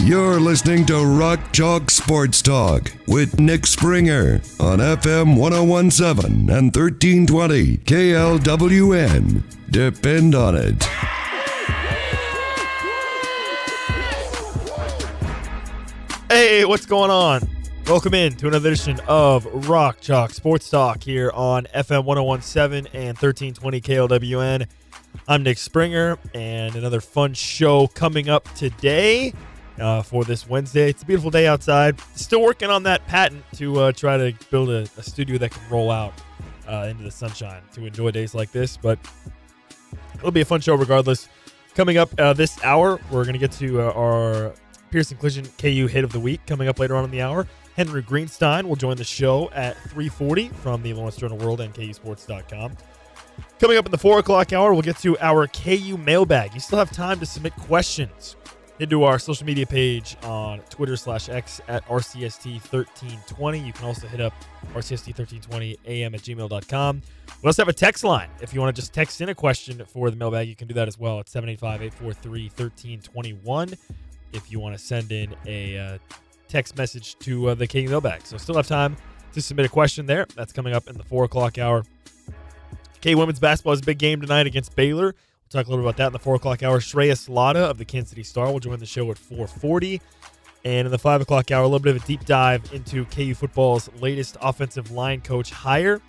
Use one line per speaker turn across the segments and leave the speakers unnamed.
You're listening to Rock Chalk Sports Talk with Nick Springer on FM 1017 and 1320 KLWN. Depend on it.
Hey, what's going on? Welcome in to another edition of Rock Chalk Sports Talk here on FM 1017 and 1320 KLWN. I'm Nick Springer, and another fun show coming up today uh, for this Wednesday. It's a beautiful day outside. Still working on that patent to uh, try to build a, a, studio that can roll out uh, into the sunshine to enjoy days like this, but it'll be a fun show regardless. Coming up uh, this hour, we're going to get to uh, our Pearson Collision KU hit of the week coming up later on in the hour. Henry Greenstein will join the show at 3:40 from the Lawrence Journal World and KUSports.com. Coming up in the four o'clock hour, we'll get to our KU mailbag. You still have time to submit questions. Head to our social media page on Twitter slash X at RCST1320. You can also hit up RCST1320am at gmail.com. We also have a text line. If you want to just text in a question for the mailbag, you can do that as well at 785 843 1321 if you want to send in a uh, text message to uh, the KU mailbag. So still have time to submit a question there. That's coming up in the 4 o'clock hour. K women's basketball is a big game tonight against Baylor. We'll talk a little bit about that in the 4 o'clock hour. Shreyas Laddha of the Kansas City Star will join the show at 440. And in the 5 o'clock hour, a little bit of a deep dive into KU football's latest offensive line coach hire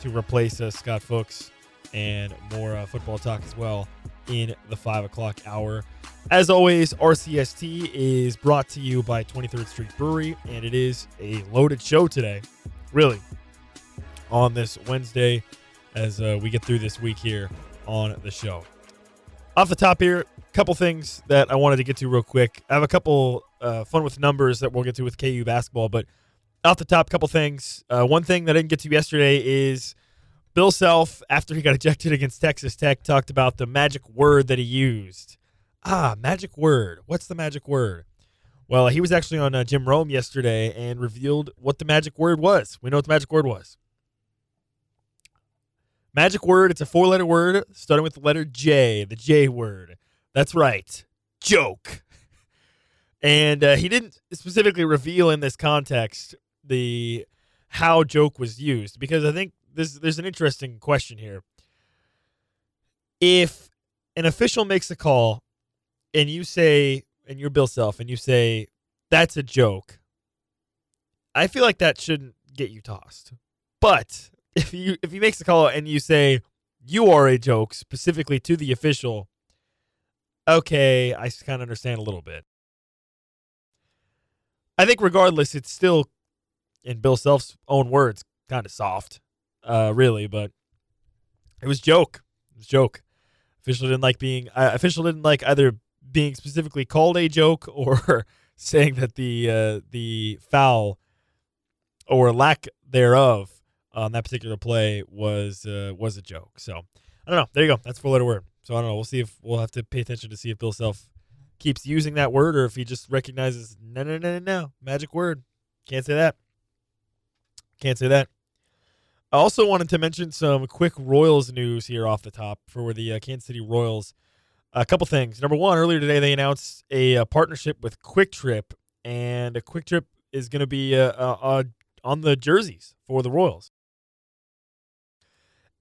to replace uh, Scott Fuchs and more uh, football talk as well in the 5 o'clock hour. As always, RCST is brought to you by 23rd Street Brewery, and it is a loaded show today, really, on this Wednesday as uh, we get through this week here on the show. Off the top here, a couple things that I wanted to get to real quick. I have a couple uh, fun with numbers that we'll get to with KU basketball, but off the top, couple things. Uh, one thing that I didn't get to yesterday is Bill Self, after he got ejected against Texas Tech, talked about the magic word that he used Ah, magic word. What's the magic word? Well, he was actually on uh, Jim Rome yesterday and revealed what the magic word was. We know what the magic word was. Magic word, it's a four letter word starting with the letter J, the J word. That's right. Joke. And uh, he didn't specifically reveal in this context the how joke was used because I think this, there's an interesting question here. If an official makes a call and you say, and you're Bill Self, and you say, that's a joke, I feel like that shouldn't get you tossed. But if you if he makes a call and you say you are a joke specifically to the official, okay, I kind of understand a little bit. I think regardless, it's still, in Bill Self's own words, kind of soft, uh, really. But it was joke. It was joke. Official didn't like being. Uh, official didn't like either being specifically called a joke or saying that the uh, the foul or lack thereof on that particular play was uh, was a joke. So I don't know. There you go. That's four letter word. So I don't know. We'll see if we'll have to pay attention to see if Bill Self keeps using that word or if he just recognizes no no no no no magic word. Can't say that. Can't say that. I also wanted to mention some quick Royals news here off the top for the uh, Kansas City Royals. A couple things. Number one, earlier today they announced a, a partnership with QuikTrip, and a QuikTrip is going to be uh, uh, uh, on the jerseys for the Royals.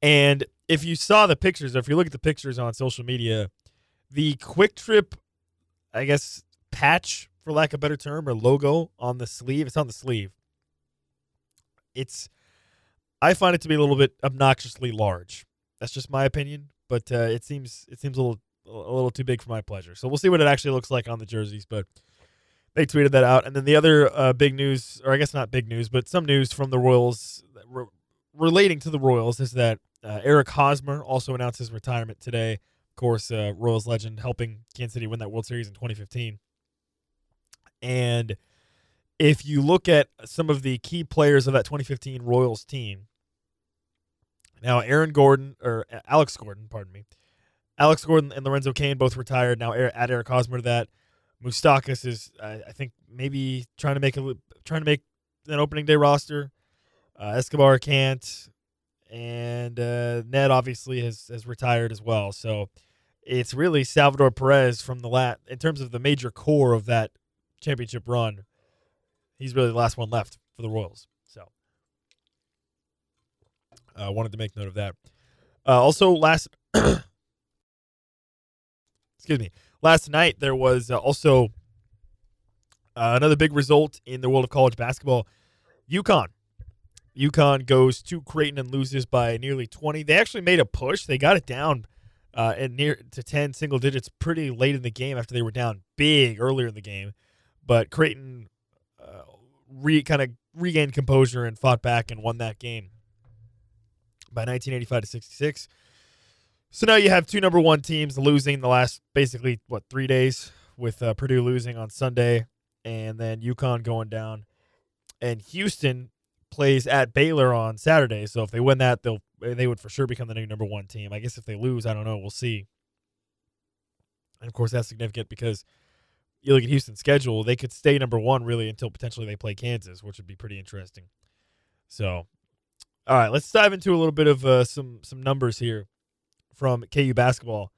And if you saw the pictures, or if you look at the pictures on social media, the QuikTrip, I guess, patch, for lack of a better term, or logo on the sleeve, it's on the sleeve. It's, I find it to be a little bit obnoxiously large. That's just my opinion, but uh, it seems it seems a little a little too big for my pleasure. So we'll see what it actually looks like on the jerseys. But they tweeted that out. And then the other uh, big news, or I guess not big news, but some news from the Royals re- relating to the Royals is that uh, Eric Hosmer also announced his retirement today. Of course, uh, Royals legend helping Kansas City win that World Series in 2015. And if you look at some of the key players of that 2015 Royals team, now Aaron Gordon or Alex Gordon, pardon me, Alex Gordon and Lorenzo Cain both retired. Now add Eric Hosmer to that. Moustakas is, I, I think, maybe trying to make a trying to make an opening day roster. Uh, Escobar can't, and uh, Ned obviously has has retired as well. So it's really Salvador Perez from the lat in terms of the major core of that championship run. He's really the last one left for the Royals. So I uh, wanted to make note of that. Uh, also, last excuse me, last night there was uh, also uh, another big result in the world of college basketball. UConn. UConn goes to Creighton and loses by nearly 20. They actually made a push. They got it down uh, and near to 10 single digits pretty late in the game after they were down big earlier in the game. But Creighton uh, re kind of regained composure and fought back and won that game by 1985 to 66. So now you have two number one teams losing the last basically what three days with uh, Purdue losing on Sunday and then UConn going down, and Houston plays at Baylor on Saturday. So if they win that, they'll they would for sure become the new number one team. I guess if they lose, I don't know. We'll see. And of course, that's significant because you look at Houston's schedule; they could stay number one really until potentially they play Kansas, which would be pretty interesting. So, all right, let's dive into a little bit of uh, some some numbers here from KU basketball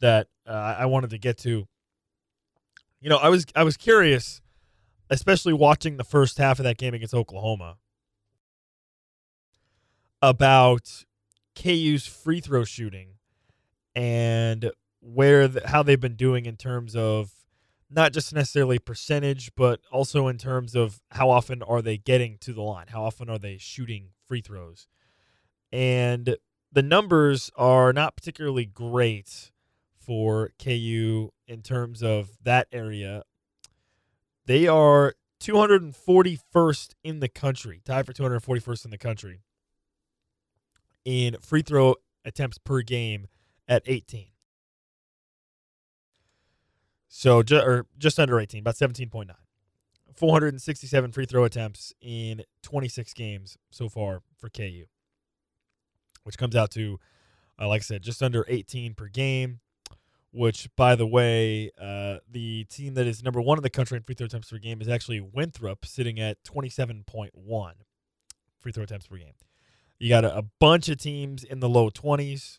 that uh, I wanted to get to. You know, I was I was curious especially watching the first half of that game against Oklahoma, about KU's free throw shooting and where the, how they've been doing in terms of not just necessarily percentage, but also in terms of how often are they getting to the line, how often are they shooting free throws, and the numbers are not particularly great for KU in terms of that area. They are 241st in the country, tied for 241st in the country in free throw attempts per game at 18. So ju- or just under 18, about 17.9. 467 free throw attempts in 26 games so far for KU, which comes out to, uh, like I said, just under 18 per game which, by the way, uh, the team that is number one in the country in free throw attempts per game is actually Winthrop, sitting at 27.1 free throw attempts per game. You got a, a, bunch of teams in the low 20s,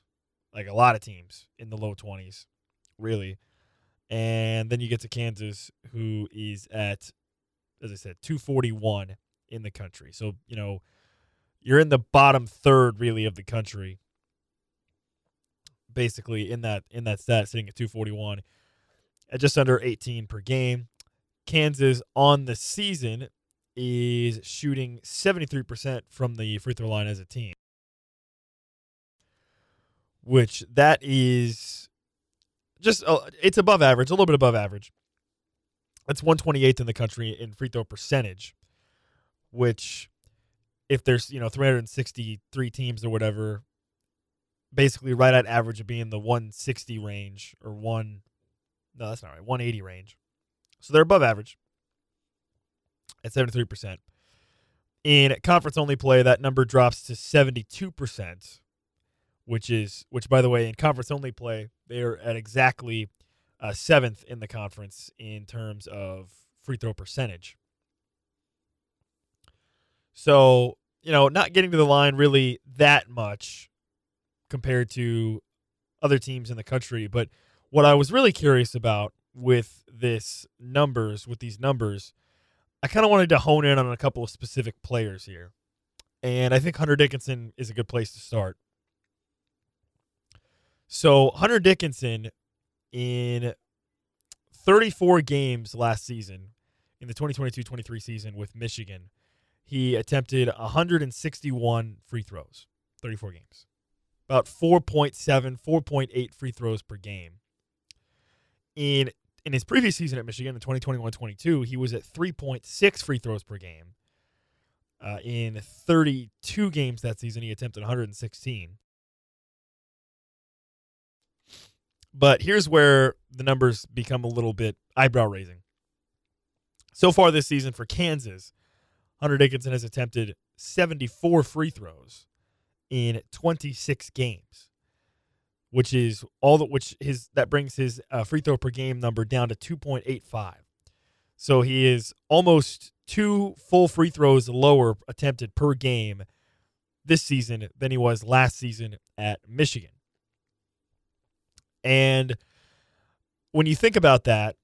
like a lot of teams in the low 20s, really. And then you get to Kansas, who is at, as I said, 241 in the country. So, you know, you're in the bottom third, really, of the country basically in that in that stat, sitting at 241 at just under 18 per game. Kansas on the season is shooting 73% from the free throw line as a team. Which that is just uh, it's above average, a little bit above average. That's 128th in the country in free throw percentage, which if there's, you know, 363 teams or whatever, basically right at average of being the 160 range or one. No, that's not right. 180 range. So they're above average at 73%. In conference only play, that number drops to 72%, which is, which by the way, in conference only play, they're at exactly uh, seventh in the conference in terms of free throw percentage. So, you know, not getting to the line really that much compared to other teams in the country. But what I was really curious about with this numbers, with these numbers, I kind of wanted to hone in on a couple of specific players here. And I think Hunter Dickinson is a good place to start. So, Hunter Dickinson in 34 games last season, in the 2022 23 season with Michigan, he attempted 161 free throws, 34 games about 4.7, 4.8 free throws per game. In in his previous season at Michigan in 2021-22, he was at 3.6 free throws per game. Uh, in 32 games that season, he attempted 116. But here's where the numbers become a little bit eyebrow raising. So far this season for Kansas, Hunter Dickinson has attempted 74 free throws in 26 games, which is all that which his that brings his uh, free throw per game number down to 2.85. So he is almost two full free throws lower attempted per game this season than he was last season at Michigan. And when you think about that,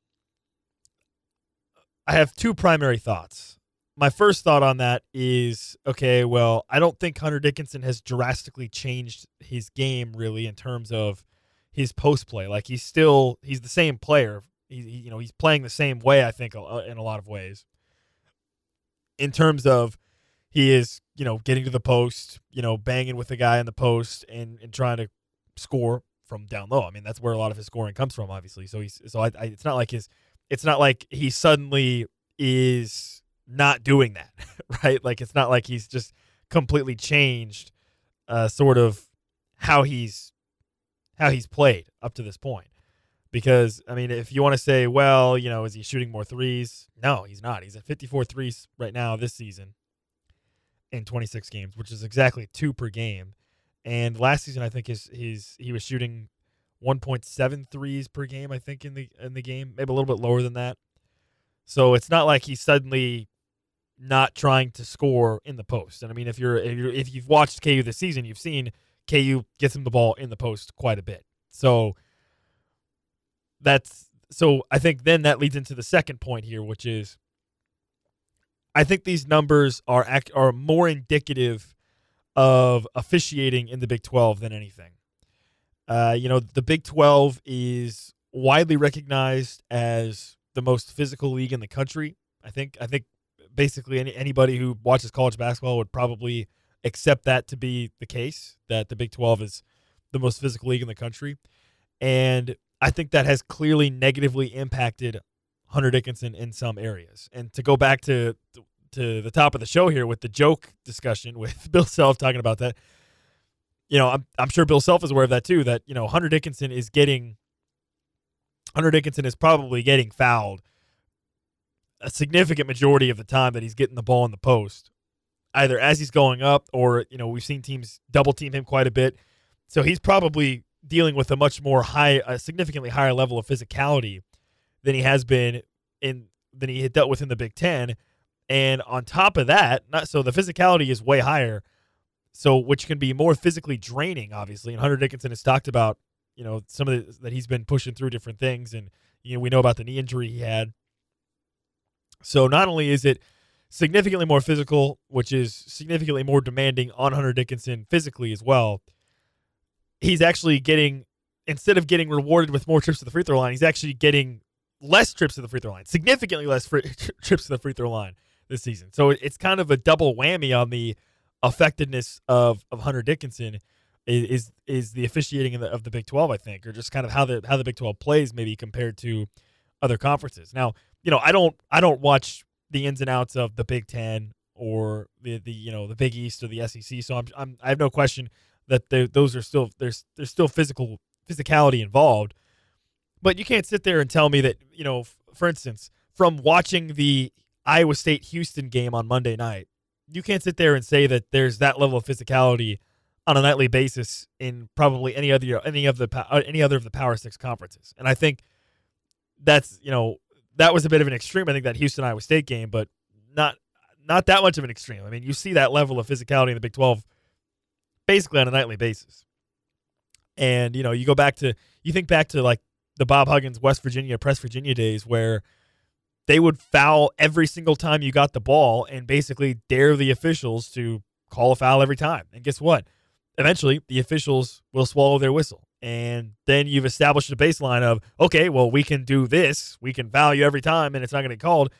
I have two primary thoughts. My first thought on that is okay, well, I don't think Hunter Dickinson has drastically changed his game really in terms of his post play. Like he's still he's the same player. He, he, you know, he's playing the same way I think uh, in a lot of ways. In terms of he is, you know, getting to the post, you know, banging with the guy in the post and and trying to score from down low. I mean, that's where a lot of his scoring comes from, obviously. So he's so I, I, it's not like his it's not like he suddenly is not doing that, right? Like it's not like he's just completely changed, uh, sort of how he's how he's played up to this point. Because I mean, if you want to say, well, you know, is he shooting more threes? No, he's not. He's at 54 threes right now this season in 26 games, which is exactly two per game. And last season, I think his his he was shooting 1.7 threes per game. I think in the in the game, maybe a little bit lower than that. So it's not like he's suddenly not trying to score in the post. And I mean, if you're if, you're, if you've watched KU this season, you've seen KU gets him the ball in the post quite a bit. So that's so I think then that leads into the second point here, which is I think these numbers are act, are more indicative of officiating in the Big 12 than anything. Uh, you know, the Big 12 is widely recognized as the most physical league in the country. I think I think basically any, anybody who watches college basketball would probably accept that to be the case that the Big 12 is the most physical league in the country. And I think that has clearly negatively impacted Hunter Dickinson in some areas. And to go back to to the top of the show here with the joke discussion with Bill Self talking about that, you know, I'm I'm sure Bill Self is aware of that too. That you know Hunter Dickinson is getting Hunter Dickinson is probably getting fouled a significant majority of the time that he's getting the ball in the post, either as he's going up or you know we've seen teams double team him quite a bit. So he's probably dealing with a much more high, a significantly higher level of physicality than he has been in than he had dealt with in the Big Ten. And on top of that, not so the physicality is way higher, so which can be more physically draining, obviously. And Hunter Dickinson has talked about, you know, some of the, that he's been pushing through different things, and you know we know about the knee injury he had. So not only is it significantly more physical, which is significantly more demanding on Hunter Dickinson physically as well, he's actually getting instead of getting rewarded with more trips to the free throw line, he's actually getting less trips to the free throw line, significantly less trips to the free throw line this season. So it's kind of a double whammy on the effectiveness of, of Hunter Dickinson is is the officiating of the, of the Big 12, I think, or just kind of how the how the Big 12 plays maybe compared to other conferences. Now, you know, I don't I don't watch the ins and outs of the Big 10 or the the you know, the Big East or the SEC, so I'm, I'm I have no question that those are still there's there's still physical physicality involved. But you can't sit there and tell me that, you know, f- for instance, from watching the Iowa State Houston game on Monday night, you can't sit there and say that there's that level of physicality on a nightly basis in probably any other any of the any other of the Power Six conferences. And I think that's you know that was a bit of an extreme. I think that Houston Iowa State game, but not not that much of an extreme. I mean, you see that level of physicality in the Big Twelve basically on a nightly basis. And you know, you go back to you think back to like the Bob Huggins West Virginia Press Virginia days where they would foul every single time you got the ball and basically dare the officials to call a foul every time. And guess what? Eventually, the officials will swallow their whistle. And then you've established a baseline of, okay, well, we can do this. We can value every time and it's not going to get called.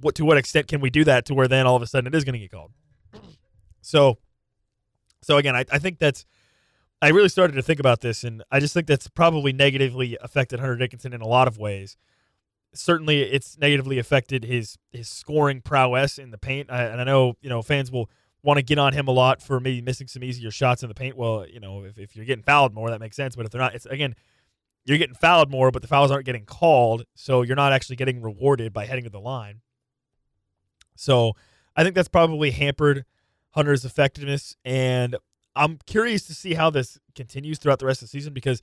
What to what extent can we do that to where then all of a sudden it is going to get called? So, so again, I, I think that's I really started to think about this, and I just think that's probably negatively affected Hunter Dickinson in a lot of ways certainly it's negatively affected his his scoring prowess in the paint. I, and I know you know fans will want to get on him a lot for maybe missing some easier shots in the paint. Well, you know if, if you're getting fouled more, that makes sense. But if they're not, it's again you're getting fouled more, but the fouls aren't getting called, so you're not actually getting rewarded by heading to the line. So I think that's probably hampered Hunter's effectiveness. And I'm curious to see how this continues throughout the rest of the season because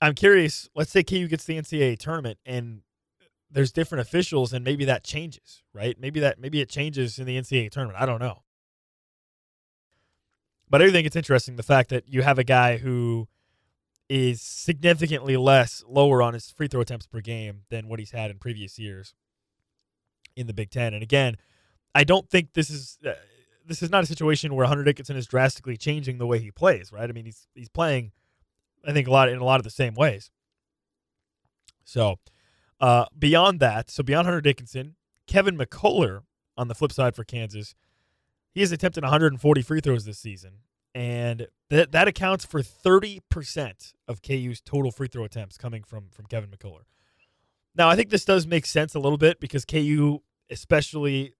I'm curious. Let's say KU gets the NCAA tournament and there's different officials, and maybe that changes, right? Maybe that maybe it changes in the NCAA tournament. I don't know. But I do think it's interesting the fact that you have a guy who is significantly less lower on his free throw attempts per game than what he's had in previous years in the Big Ten. And again, I don't think this is uh, this is not a situation where Hunter Dickinson is drastically changing the way he plays, right? I mean, he's he's playing, I think a lot in a lot of the same ways. So, uh, beyond that, so beyond Hunter Dickinson, Kevin McCullar on the flip side for Kansas, he has attempted 140 free throws this season, and that that accounts for 30 percent of KU's total free throw attempts coming from from Kevin McCullar. Now, I think this does make sense a little bit because KU, especially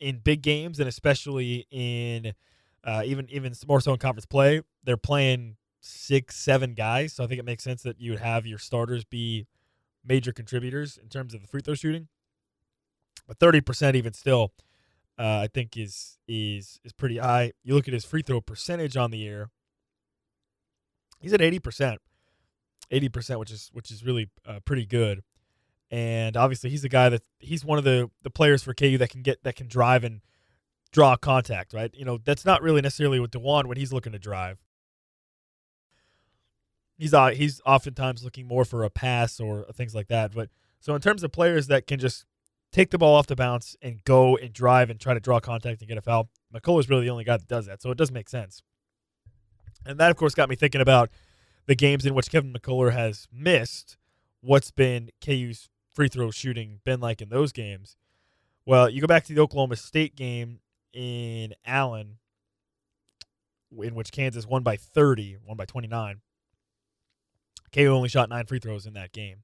in big games and especially in uh, even even more so in conference play, they're playing six, seven guys. So I think it makes sense that you would have your starters be major contributors in terms of the free throw shooting. But thirty percent, even still, uh, I think is is is pretty high. You look at his free throw percentage on the year; he's at eighty percent, eighty percent, which is which is really uh, pretty good and obviously he's a guy that he's one of the the players for KU that can get that can drive and draw contact, right? You know, that's not really necessarily with Dajuan when he's looking to drive. He's uh, he's oftentimes looking more for a pass or things like that. But so in terms of players that can just take the ball off the bounce and go and drive and try to draw contact and get a foul, McCullar is really the only guy that does that. So it does make sense. And that of course got me thinking about the games in which Kevin McCullar has missed. What's been KU's free throw shooting been like in those games? Well, you go back to the Oklahoma State game in Allen, in which Kansas won by 30, won by 29. KU only shot nine free throws in that game,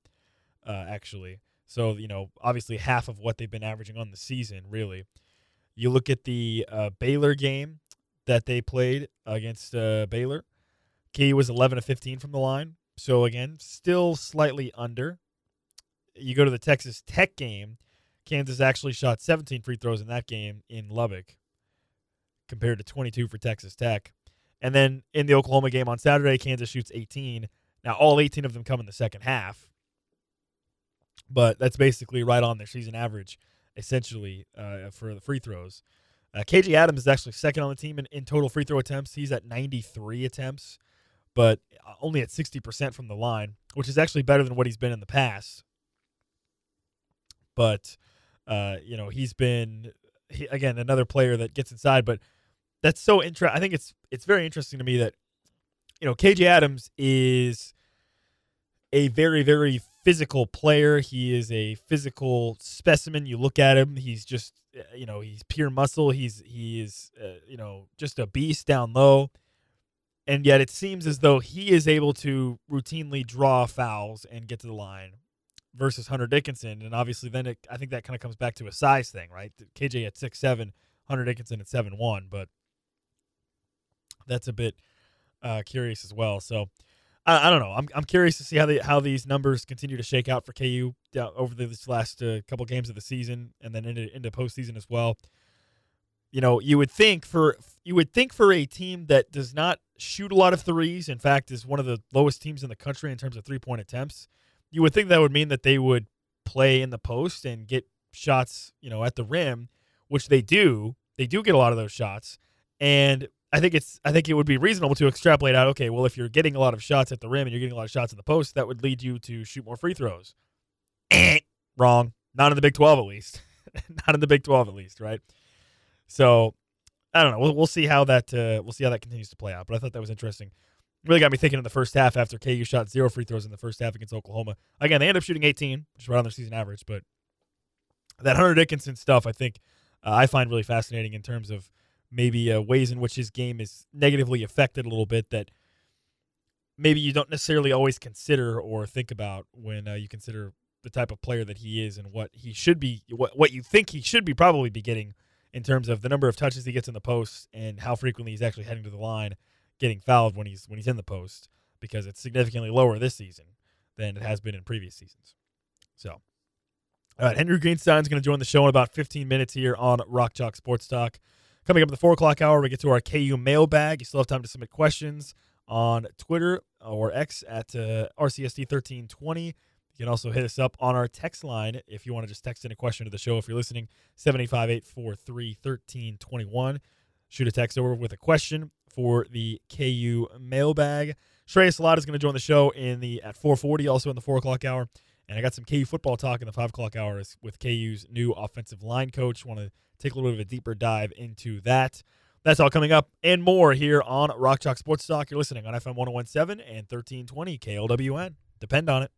uh, actually. So, you know, obviously half of what they've been averaging on the season, really. You look at the uh, Baylor game that they played against uh, Baylor. KU was 11 to 15 from the line. So, again, still slightly under you go to the Texas Tech game, Kansas actually shot 17 free throws in that game in Lubbock compared to 22 for Texas Tech. And then in the Oklahoma game on Saturday, Kansas shoots 18. Now, all 18 of them come in the second half, but that's basically right on their season average, essentially, uh, for the free throws. Uh, KJ Adams is actually second on the team in, in total free throw attempts. He's at 93 attempts, but only at 60% from the line, which is actually better than what he's been in the past but uh, you know he's been he, again another player that gets inside. But that's so interesting. I think it's it's very interesting to me that you know KJ Adams is a very very physical player. He is a physical specimen. You look at him; he's just uh, you know he's pure muscle. He's he is uh, you know just a beast down low. And yet, it seems as though he is able to routinely draw fouls and get to the line versus Hunter Dickinson, and obviously then it, I think that kind of comes back to a size thing, right? KJ at six seven, Hunter Dickinson at seven one, but that's a bit uh, curious as well. So I, I, don't know. I'm, I'm curious to see how the how these numbers continue to shake out for KU over this last uh, couple games of the season, and then into into postseason as well. You know, you would think for you would think for a team that does not shoot a lot of threes, in fact, is one of the lowest teams in the country in terms of three point attempts you would think that would mean that they would play in the post and get shots, you know, at the rim, which they do. They do get a lot of those shots. And I think it's I think it would be reasonable to extrapolate out, okay, well, if you're getting a lot of shots at the rim and you're getting a lot of shots in the post, that would lead you to shoot more free throws. Wrong. Not in the Big 12 at least. Not in the Big 12 at least, right? So, I don't know. We'll, we'll see how that uh, we'll see how that continues to play out. But I thought that was interesting really got me thinking in the first half after KU shot zero free throws in the first half against Oklahoma. Again, they end up shooting 18, which is right on their season average, but that Hunter Dickinson stuff, I think, uh, I find really fascinating in terms of maybe uh, ways in which his game is negatively affected a little bit that maybe you don't necessarily always consider or think about when uh, you consider the type of player that he is and what he should be, what, what you think he should be probably be getting in terms of the number of touches he gets in the post and how frequently he's actually heading to the line getting fouled when he's when he's in the post because it's significantly lower this season than it has been in previous seasons. So All right, Henry Greenstein's going to join the show in about 15 minutes here on Rock Chalk Sports Talk. Coming up at the 4 o'clock hour, we get to our KU mailbag. You still have time to submit questions on Twitter or X at uh, RCST1320. You can also hit us up on our text line if you want to just text in a question to the show. If you're listening, 785 843 1321. Shoot a text over with a question for the KU mailbag. Shreyas Laddha is going to join the show in the at 440, also in the 4 o'clock hour. And I got some KU football talk in the 5 o'clock hours with KU's new offensive line coach. Want to take a little bit of a deeper dive into that. That's all coming up and more here on Rock Chalk Sports Talk. You're listening on FM 1017 and 1320 KLWN. Depend on it.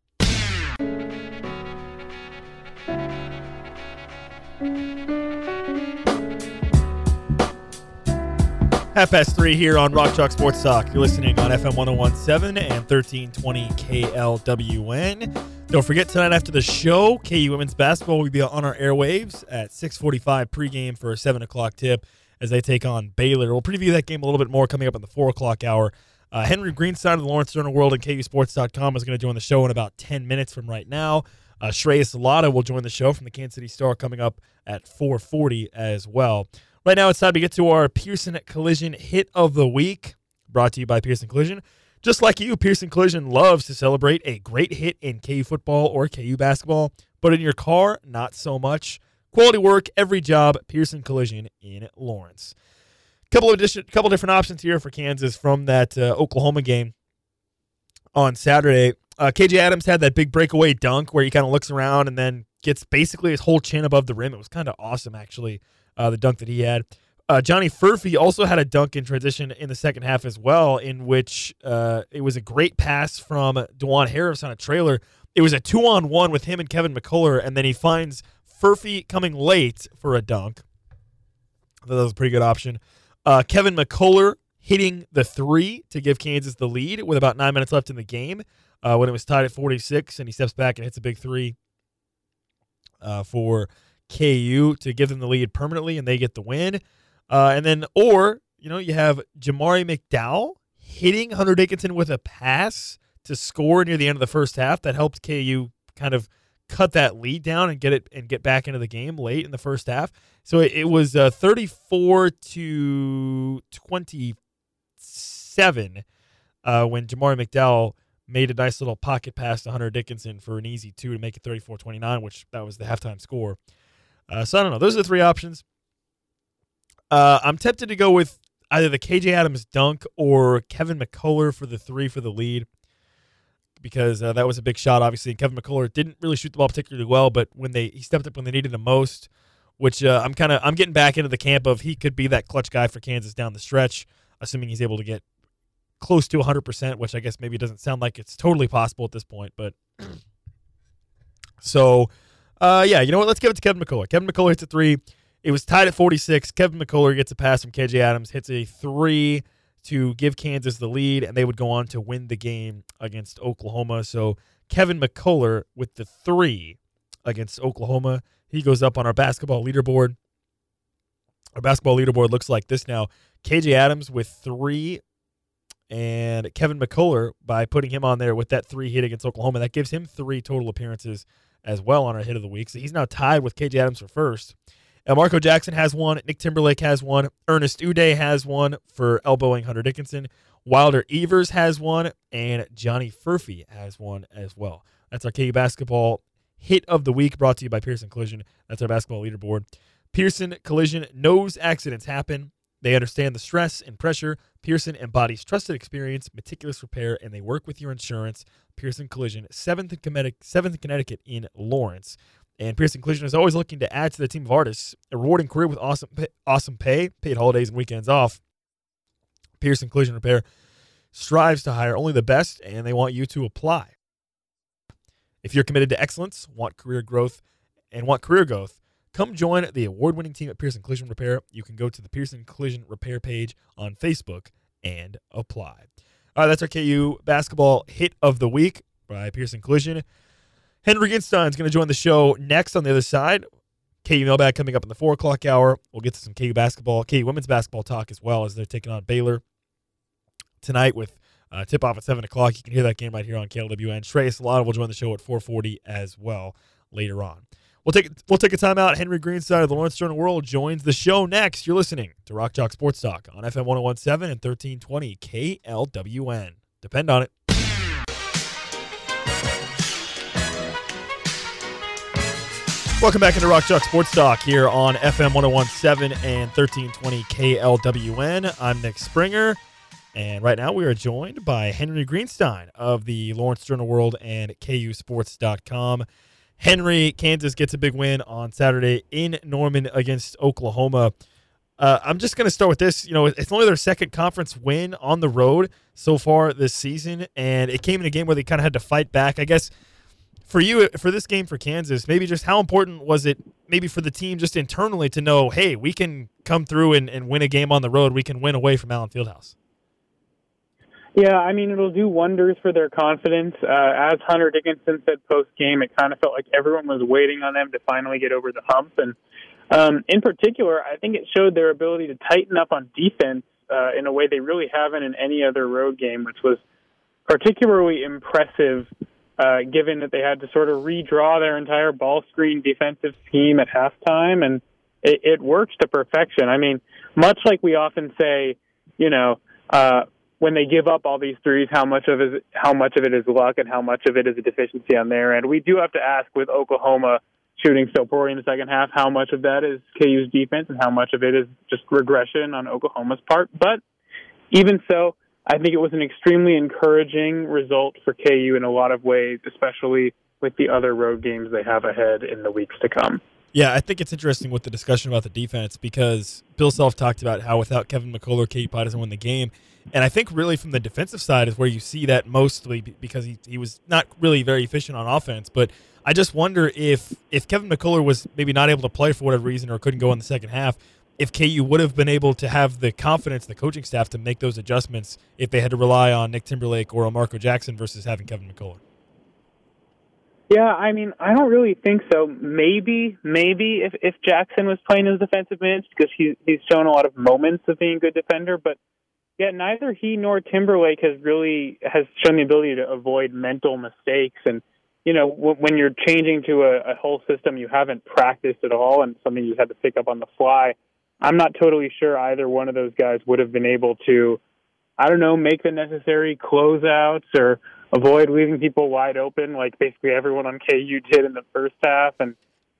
Half past three here on Rock Chalk Sports Talk. You're listening on FM 1017 and 1320 KLWN. Don't forget tonight after the show, KU women's basketball will be on our airwaves at 6:45 pregame for a seven o'clock tip as they take on Baylor. We'll preview that game a little bit more coming up in the four o'clock hour. Uh, Henry Greenstein of the Lawrence Journal World and KUSports.com is going to join the show in about 10 minutes from right now. Uh, Laddha will join the show from the Kansas City Star coming up at 4:40 as well. Right now, it's time to get to our Pearson Collision hit of the week, brought to you by Pearson Collision. Just like you, Pearson Collision loves to celebrate a great hit in KU football or KU basketball, but in your car, not so much. Quality work, every job, Pearson Collision in Lawrence. Couple of addition, couple different options here for Kansas from that uh, Oklahoma game on Saturday. Uh, KJ Adams had that big breakaway dunk where he kind of looks around and then gets basically his whole chin above the rim. It was kind of awesome, actually, uh, the dunk that he had. Uh, Johnny Furphy also had a dunk in transition in the second half as well, in which uh, it was a great pass from Dajuan Harris on a trailer. It was a two on one with him and Kevin McCullar, and then he finds Furphy coming late for a dunk. I thought that was a pretty good option. Uh, Kevin McCullar hitting the three to give Kansas the lead with about nine minutes left in the game uh, when it was tied at 46, and he steps back and hits a big three uh, for KU to give them the lead permanently, and they get the win. Uh, and then, or you know, you have Jamari McDowell hitting Hunter Dickinson with a pass to score near the end of the first half. That helped KU kind of cut that lead down and get it and get back into the game late in the first half. So it, it was uh, 34 to 27 uh, when Jamari McDowell made a nice little pocket pass to Hunter Dickinson for an easy two to make it 34-29, which that was the halftime score. Uh, so I don't know. Those are the three options. Uh, I'm tempted to go with either the KJ Adams dunk or Kevin McCullar for the three for the lead because uh, that was a big shot, obviously. And Kevin McCullar didn't really shoot the ball particularly well, but when they he stepped up when they needed him most, which uh, I'm kind of I'm getting back into the camp of he could be that clutch guy for Kansas down the stretch, assuming he's able to get close to 100%, which I guess maybe doesn't sound like it's totally possible at this point, but so uh, yeah, you know what? Let's give it to Kevin McCullar. Kevin McCullar hits a three. It was tied at 46. Kevin McCullar gets a pass from KJ Adams, hits a three to give Kansas the lead, and they would go on to win the game against Oklahoma. So Kevin McCullar with the three against Oklahoma. He goes up on our basketball leaderboard. Our basketball leaderboard looks like this now. KJ Adams with three, and Kevin McCullar by putting him on there with that three hit against Oklahoma. That gives him three total appearances as well on our hit of the week. So he's now tied with KJ Adams for first. And Marco Jackson has one. Nick Timberlake has one. Ernest Udeh has one for elbowing Hunter Dickinson. Wilder Evers has one. And Johnny Furphy has one as well. That's our KU basketball hit of the week brought to you by Pearson Collision. That's our basketball leaderboard. Pearson Collision knows accidents happen. They understand the stress and pressure. Pearson embodies trusted experience, meticulous repair, and they work with your insurance. Pearson Collision, 7th in Connecticut, 7th in, Connecticut in Lawrence. And Pearson Collision is always looking to add to the team of artists, a rewarding career with awesome pay, awesome pay, paid holidays and weekends off. Pearson Collision Repair strives to hire only the best, and they want you to apply. If you're committed to excellence, want career growth, and want career growth, come join the award-winning team at Pearson Collision Repair. You can go to the Pearson Collision Repair page on Facebook and apply. All right, that's our KU basketball hit of the week by Pearson Collision. Henry Greenstein is going to join the show next on the other side. KU mailbag coming up in the four o'clock hour. We'll get to some KU basketball, KU women's basketball talk as well as they're taking on Baylor tonight with uh, tip off at seven o'clock. You can hear that game right here on KLWN. Shreyas Laddha will join the show at 4:40 as well later on. We'll take we'll take a timeout. Henry Greenstein of the Lawrence Journal World joins the show next. You're listening to Rock Chalk Sports Talk on FM 1017 and 1320 KLWN. Depend on it. Welcome back into Rock Chalk Sports Talk here on FM 1017 and 1320 KLWN. I'm Nick Springer, and right now we are joined by Henry Greenstein of the Lawrence Journal World and KUSports.com. Henry, Kansas gets a big win on Saturday in Norman against Oklahoma. Uh, I'm just going to start with this. You know, it's only their second conference win on the road so far this season, and it came in a game where they kind of had to fight back. I guess for you for this game for Kansas, maybe just how important was it maybe for the team just internally to know, hey, we can come through and, and win a game on the road. We can win away from Allen Fieldhouse.
Yeah, I mean it'll do wonders for their confidence. Uh, as Hunter Dickinson said post game, it kind of felt like everyone was waiting on them to finally get over the hump, and um, in particular, I think it showed their ability to tighten up on defense uh, in a way they really haven't in any other road game, which was particularly impressive uh, given that they had to sort of redraw their entire ball screen defensive scheme at halftime, and it, it works to perfection. I mean, much like we often say, you know, uh, when they give up all these threes, how much of it, how much of it is luck and how much of it is a deficiency on their end. We do have to ask with Oklahoma shooting so poorly in the second half, how much of that is KU's defense and how much of it is just regression on Oklahoma's part. But even so, I think it was an extremely encouraging result for KU in a lot of ways, especially with the other road games they have ahead in the weeks to come.
Yeah, I think it's interesting with the discussion about the defense because Bill Self talked about how without Kevin McCullar, KU doesn't win the game. And I think really from the defensive side is where you see that mostly because he, he was not really very efficient on offense. But I just wonder if if Kevin McCullar was maybe not able to play for whatever reason or couldn't go in the second half, if KU would have been able to have the confidence, the coaching staff to make those adjustments if they had to rely on Nick Timberlake or Marco Jackson versus having Kevin McCullar.
Yeah, I mean, I don't really think so. Maybe, maybe if if Jackson was playing his defensive minutes because he he's shown a lot of moments of being a good defender, but yeah, neither he nor Timberlake has really has shown the ability to avoid mental mistakes. And you know, w- when you're changing to a, a whole system you haven't practiced at all and something you had to pick up on the fly, I'm not totally sure either one of those guys would have been able to, I don't know, make the necessary closeouts or avoid leaving people wide open like basically everyone on KU did in the first half. And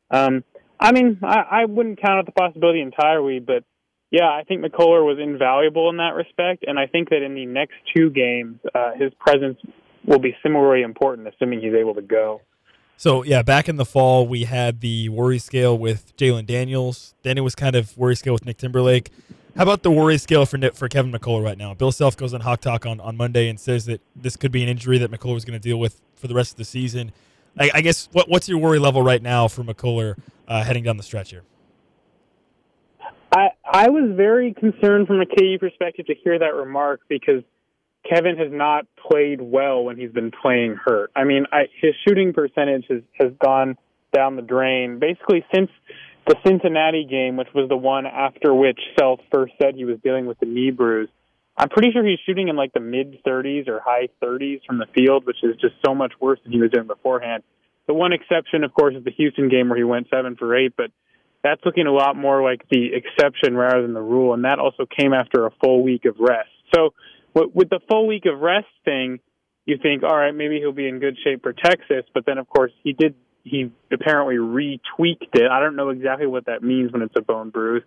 um, I mean, I, I wouldn't count out the possibility entirely, but yeah, I think McCullar was invaluable in that respect, and I think that in the next two games, uh, his presence will be similarly important, assuming he's able to go.
So yeah, back in the fall, we had the worry scale with Jalon Daniels. Then it was kind of worry scale with Nick Timberlake. How about the worry scale for for Kevin McCullar right now? Bill Self goes on Hawk Talk on, on Monday and says that this could be an injury that McCullar is going to deal with for the rest of the season. I, I guess what what's your worry level right now for McCullar uh, heading down the stretch here?
I I was very concerned from a KU perspective to hear that remark because Kevin has not played well when he's been playing hurt. I mean, I, his shooting percentage has, has gone down the drain basically since the Cincinnati game, which was the one after which Self first said he was dealing with the knee bruise. I'm pretty sure he's shooting in like the mid 30s or high 30s from the field, which is just so much worse than he was doing beforehand. The one exception, of course, is the Houston game where he went seven for eight, but that's looking a lot more like the exception rather than the rule, and that also came after a full week of rest. So with the full week of rest thing, you think, all right, maybe he'll be in good shape for Texas. But then, of course, he did. He apparently retweaked it. I don't know exactly what that means when it's a bone bruise.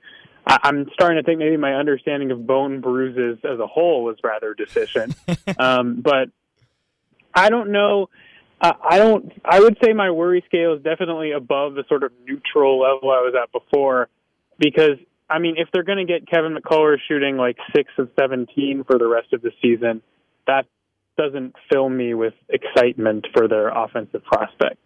I, I'm starting to think maybe my understanding of bone bruises as a whole was rather deficient. um, but I don't know. I don't. I would say my worry scale is definitely above the sort of neutral level I was at before, because I mean, if they're going to get Kevin McCullar shooting like six of 17 for the rest of the season, that doesn't fill me with excitement for their offensive prospects.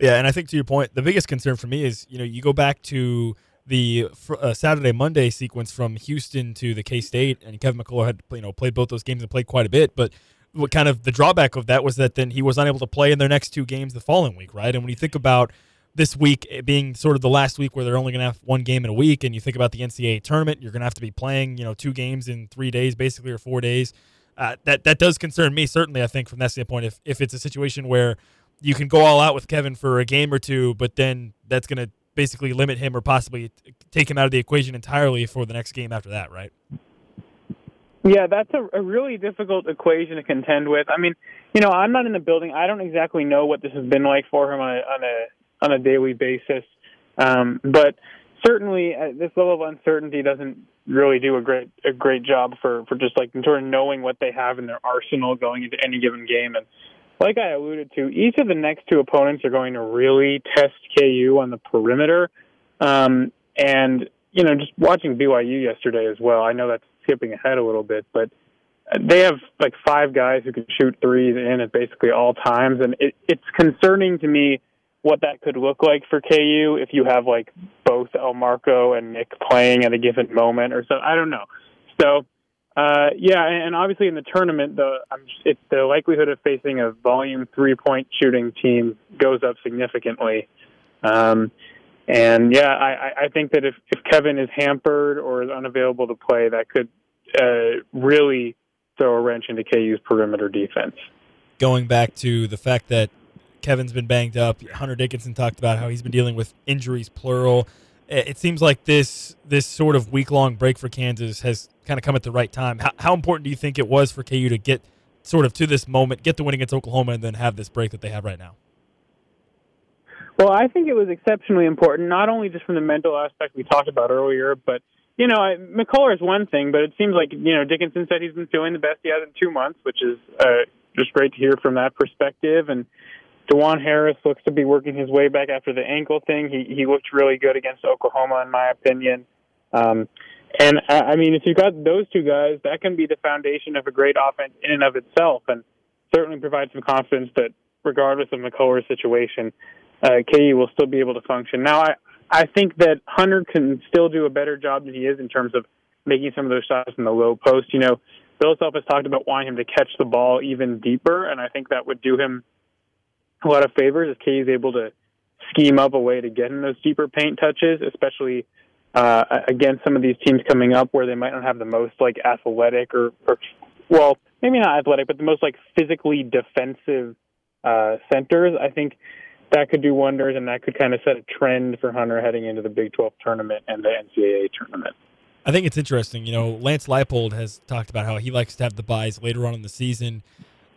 Yeah, and I think to your point, the biggest concern for me is you know you go back to the uh, Saturday Monday sequence from Houston to the K State, and Kevin McCullar had you know played both those games and played quite a bit, but what kind of the drawback of that was that then he was unable to play in their next two games the following week, right? And when you think about this week being sort of the last week where they're only going to have one game in a week, and you think about the NCAA tournament, you're going to have to be playing, you know, two games in three days, basically, or four days. Uh, that that does concern me certainly. I think from that standpoint, if if it's a situation where you can go all out with Kevin for a game or two, but then that's going to basically limit him or possibly take him out of the equation entirely for the next game after that, right?
Yeah, that's a, a really difficult equation to contend with. I mean, you know, I'm not in the building. I don't exactly know what this has been like for him on a on a on a daily basis. Um, but certainly, uh, this level of uncertainty doesn't really do a great a great job for for just like sort of knowing what they have in their arsenal going into any given game. And like I alluded to, each of the next two opponents are going to really test KU on the perimeter. Um, and you know, just watching BYU yesterday as well. I know that's skipping ahead a little bit, but they have like five guys who can shoot threes in at basically all times, and it, it's concerning to me what that could look like for KU if you have like both Elmarko and Nick playing at a given moment or so. I don't know. So, uh, yeah, and obviously in the tournament, the it's the likelihood of facing a volume three point shooting team goes up significantly. Um, and yeah, I, I think that if, if Kevin is hampered or is unavailable to play, that could uh, really throw a wrench into KU's perimeter defense.
Going back to the fact that Kevin's been banged up, Hunter Dickinson talked about how he's been dealing with injuries, plural. It seems like this this sort of week long break for Kansas has kind of come at the right time. How, how important do you think it was for KU to get sort of to this moment, get the win against Oklahoma, and then have this break that they have right now?
Well, I think it was exceptionally important, not only just from the mental aspect we talked about earlier, but you know, I, McCullar is one thing, but it seems like you know Dickinson said he's been feeling the best he has in two months, which is uh, just great to hear from that perspective. And Dajuan Harris looks to be working his way back after the ankle thing. He he looked really good against Oklahoma, in my opinion. Um, and I I mean, if you've got those two guys, that can be the foundation of a great offense in and of itself, and certainly provide some confidence that regardless of McCullar's situation, uh, KU will still be able to function. Now, I, I think that Hunter can still do a better job than he is in terms of making some of those shots in the low post. You know, Bill Self has talked about wanting him to catch the ball even deeper, and I think that would do him a lot of favors if KU is able to scheme up a way to get in those deeper paint touches, especially uh, against some of these teams coming up where they might not have the most like athletic or, or well, maybe not athletic, but the most like physically defensive uh, centers. I think that could do wonders, and that could kind of set a trend for Hunter heading into the Big 12 tournament and the NCAA tournament.
I think it's interesting. You know, Lance Leipold has talked about how he likes to have the buys later on in the season.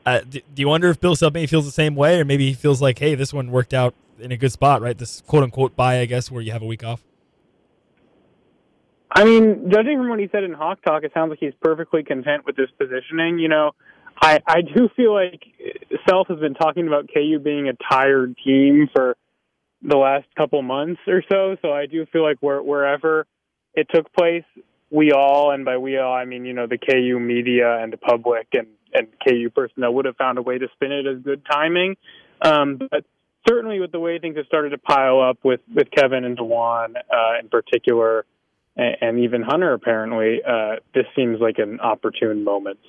Uh, do, do, you wonder if Bill Self feels the same way, or maybe he feels like, hey, this one worked out in a good spot, right? This quote unquote buy, I guess, where you have a week off.
I mean, judging from what he said in Hawk Talk, it sounds like he's perfectly content with this positioning. You know, I I do feel like Self has been talking about KU being a tired team for the last couple months or so. So I do feel like where, wherever it took place, we all, and by we all, I mean you know the KU media and the public and and KU personnel would have found a way to spin it as good timing. Um, but certainly with the way things have started to pile up with with Kevin and Dajuan uh, in particular, and, and even Hunter apparently, uh, this seems like an opportune moment.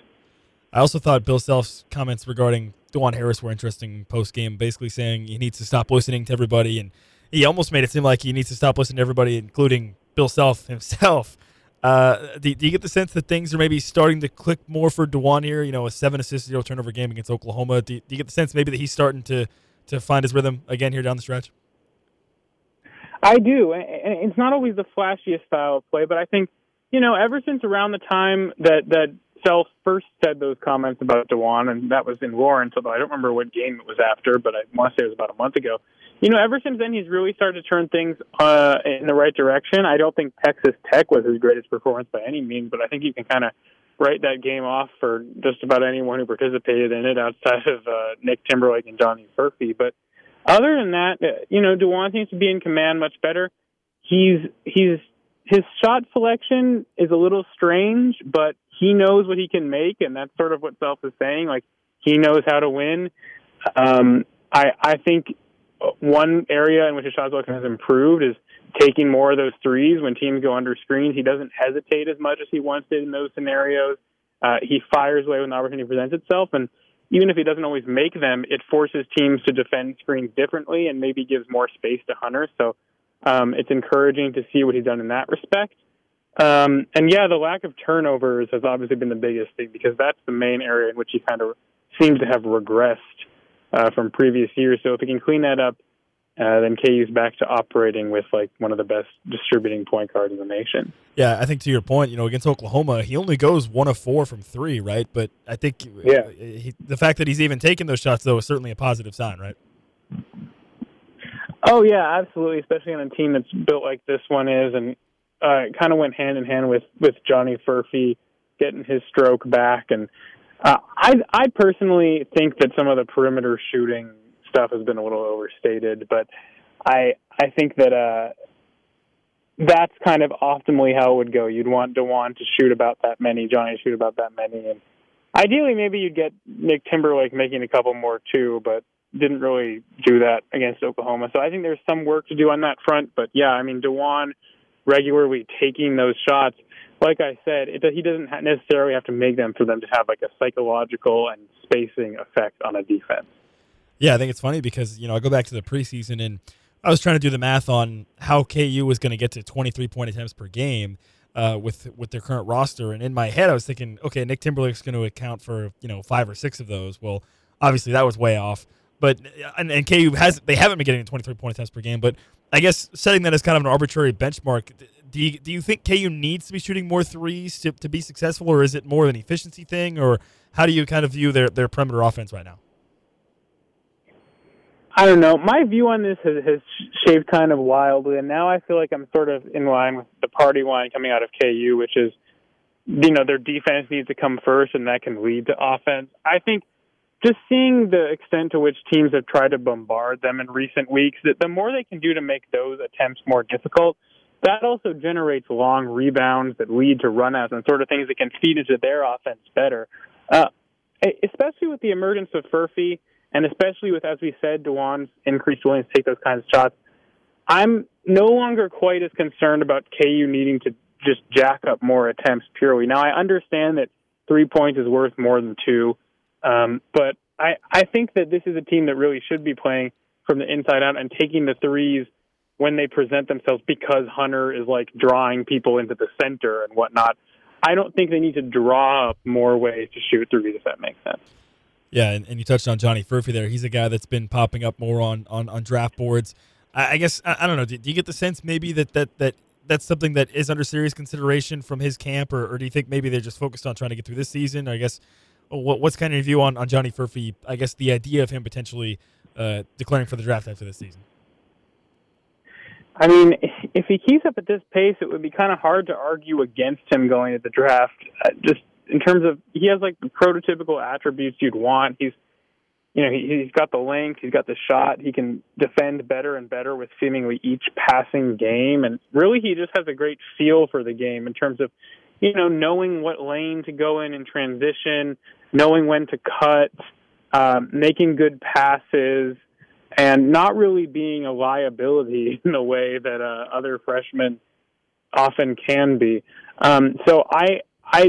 I also thought Bill Self's comments regarding Dajuan Harris were interesting post game, basically saying he needs to stop listening to everybody, and he almost made it seem like he needs to stop listening to everybody, including Bill Self himself. Uh, do, do, you get the sense that things are maybe starting to click more for Dajuan here? You know, a seven assist, zero turnover game against Oklahoma. Do, do you get the sense maybe that he's starting to to find his rhythm again here down the stretch?
I do, and it's not always the flashiest style of play, but I think you know ever since around the time that that Self first said those comments about Dajuan, and that was in Lawrence, although I don't remember what game it was after, but I want to say it was about a month ago. You know, ever since then, he's really started to turn things uh, in the right direction. I don't think Texas Tech was his greatest performance by any means, but I think you can kind of write that game off for just about anyone who participated in it outside of uh, Nick Timberlake and Johnny Furphy. But other than that, uh, you know, Dajuan seems to be in command much better. He's he's his shot selection is a little strange, but he knows what he can make, and that's sort of what Self is saying. Like he knows how to win. Um, I I think one area in which his shot selection has improved is taking more of those threes when teams go under screens. He doesn't hesitate as much as he once did in those scenarios. Uh, he fires away when the opportunity presents itself, and even if he doesn't always make them, it forces teams to defend screens differently and maybe gives more space to Hunter. So um, it's encouraging to see what he's done in that respect. Um, and yeah, the lack of turnovers has obviously been the biggest thing because that's the main area in which he kind of seems to have regressed uh, from previous years. So if he can clean that up, uh, then KU's back to operating with like one of the best distributing point guards in the nation.
Yeah, I think to your point, you know, against Oklahoma, he only goes one of four from three, right? But I think
yeah.
he, the fact that he's even taking those shots, though, is certainly a positive sign, right?
Oh yeah, absolutely. Especially on a team that's built like this one is, and uh, it kind of went hand in hand with with Johnny Furphy getting his stroke back, and uh, I I personally think that some of the perimeter shooting stuff has been a little overstated, but I I think that uh, that's kind of optimally how it would go. You'd want Dajuan to shoot about that many, Johnny to shoot about that many, and ideally maybe you'd get Nick Timberlake making a couple more too, but didn't really do that against Oklahoma. So I think there's some work to do on that front. But yeah, I mean Dajuan regularly taking those shots. Like I said, it, he doesn't necessarily have to make them for them to have like a psychological and spacing effect on a defense.
Yeah, I think it's funny because you know I go back to the preseason and I was trying to do the math on how KU was going to get to 23 point attempts per game uh, with with their current roster, and in my head I was thinking, okay, Nick Timberlake's going to account for you know five or six of those. Well, obviously that was way off, but uh, and, and KU has they haven't been getting 23 point attempts per game, but I guess setting that as kind of an arbitrary benchmark. Do you, do you think KU needs to be shooting more threes to, to be successful, or is it more of an efficiency thing, or how do you kind of view their, their perimeter offense right now?
I don't know. My view on this has, has shaved kind of wildly, and now I feel like I'm sort of in line with the party line coming out of KU, which is, you know, their defense needs to come first, and that can lead to offense. I think just seeing the extent to which teams have tried to bombard them in recent weeks, that the more they can do to make those attempts more difficult, that also generates long rebounds that lead to runouts and sort of things that can feed into their offense better. Uh, especially with the emergence of Furphy and especially with, as we said, Dajuan's increased willingness to take those kinds of shots, I'm no longer quite as concerned about KU needing to just jack up more attempts purely. Now, I understand that three points is worth more than two, um, but I, I think that this is a team that really should be playing from the inside out and taking the threes when they present themselves because Hunter is like drawing people into the center and whatnot. I don't think they need to draw up more ways to shoot threes, if that makes sense.
Yeah, and, and you touched on Johnny Furphy there. He's a guy that's been popping up more on on, on draft boards. I, I guess I, I, don't know. Do, do, you get the sense maybe that that that that's something that is under serious consideration from his camp, or, or do you think maybe they're just focused on trying to get through this season? I guess what, what's kind of your view on, on Johnny Furphy? I guess the idea of him potentially uh, declaring for the draft after this season.
I mean, if he keeps up at this pace, it would be kind of hard to argue against him going to the draft. Uh, just in terms of he has like the prototypical attributes you'd want. He's you know, he, he's got the length, he's got the shot, he can defend better and better with seemingly each passing game, and really he just has a great feel for the game in terms of, you know, knowing what lane to go in in transition, knowing when to cut, um, making good passes, and not really being a liability in the way that uh, other freshmen often can be. Um, so I I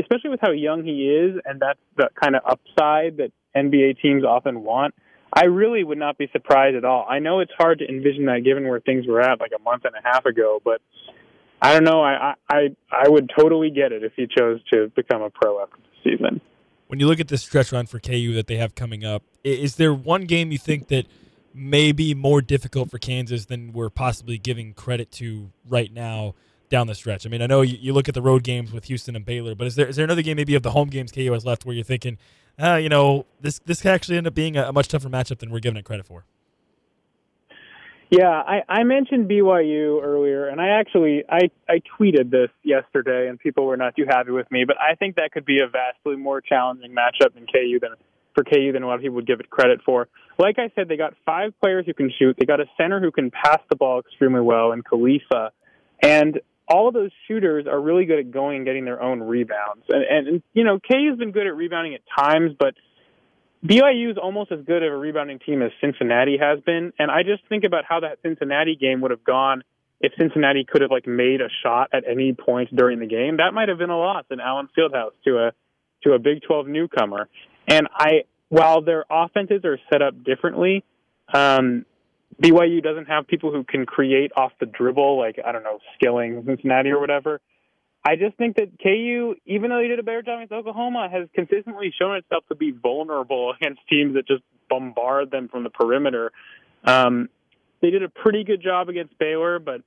especially with how young he is, and that's the kind of upside that NBA teams often want. I really would not be surprised at all. I know it's hard to envision that given where things were at like a month and a half ago, but I don't know. I I I would totally get it if he chose to become a pro after the season.
When you look at this stretch run for KU that they have coming up, is there one game you think that may be more difficult for Kansas than we're possibly giving credit to right now? down the stretch? I mean, I know you, you, look at the road games with Houston and Baylor, but is there is there another game maybe of the home games KU has left where you're thinking, uh, you know, this this could actually end up being a, a much tougher matchup than we're giving it credit for?
Yeah, I, I mentioned BYU earlier, and I actually I, I tweeted this yesterday, and people were not too happy with me. But I think that could be a vastly more challenging matchup in KU than for KU than a lot of people would give it credit for. Like I said, they got five players who can shoot. They got a center who can pass the ball extremely well, and Khalifa. And all of those shooters are really good at going and getting their own rebounds. And, and, and you know, K has been good at rebounding at times, but BYU is almost as good of a rebounding team as Cincinnati has been. And I just think about how that Cincinnati game would have gone if Cincinnati could have like made a shot at any point during the game. That might have been a loss in Allen Fieldhouse to a to a Big 12 newcomer. And I, while their offenses are set up differently, um, BYU doesn't have people who can create off the dribble, like I don't know, Skilling, Cincinnati, or whatever. I just think that KU, even though they did a better job against Oklahoma, has consistently shown itself to be vulnerable against teams that just bombard them from the perimeter. Um, they did a pretty good job against Baylor, but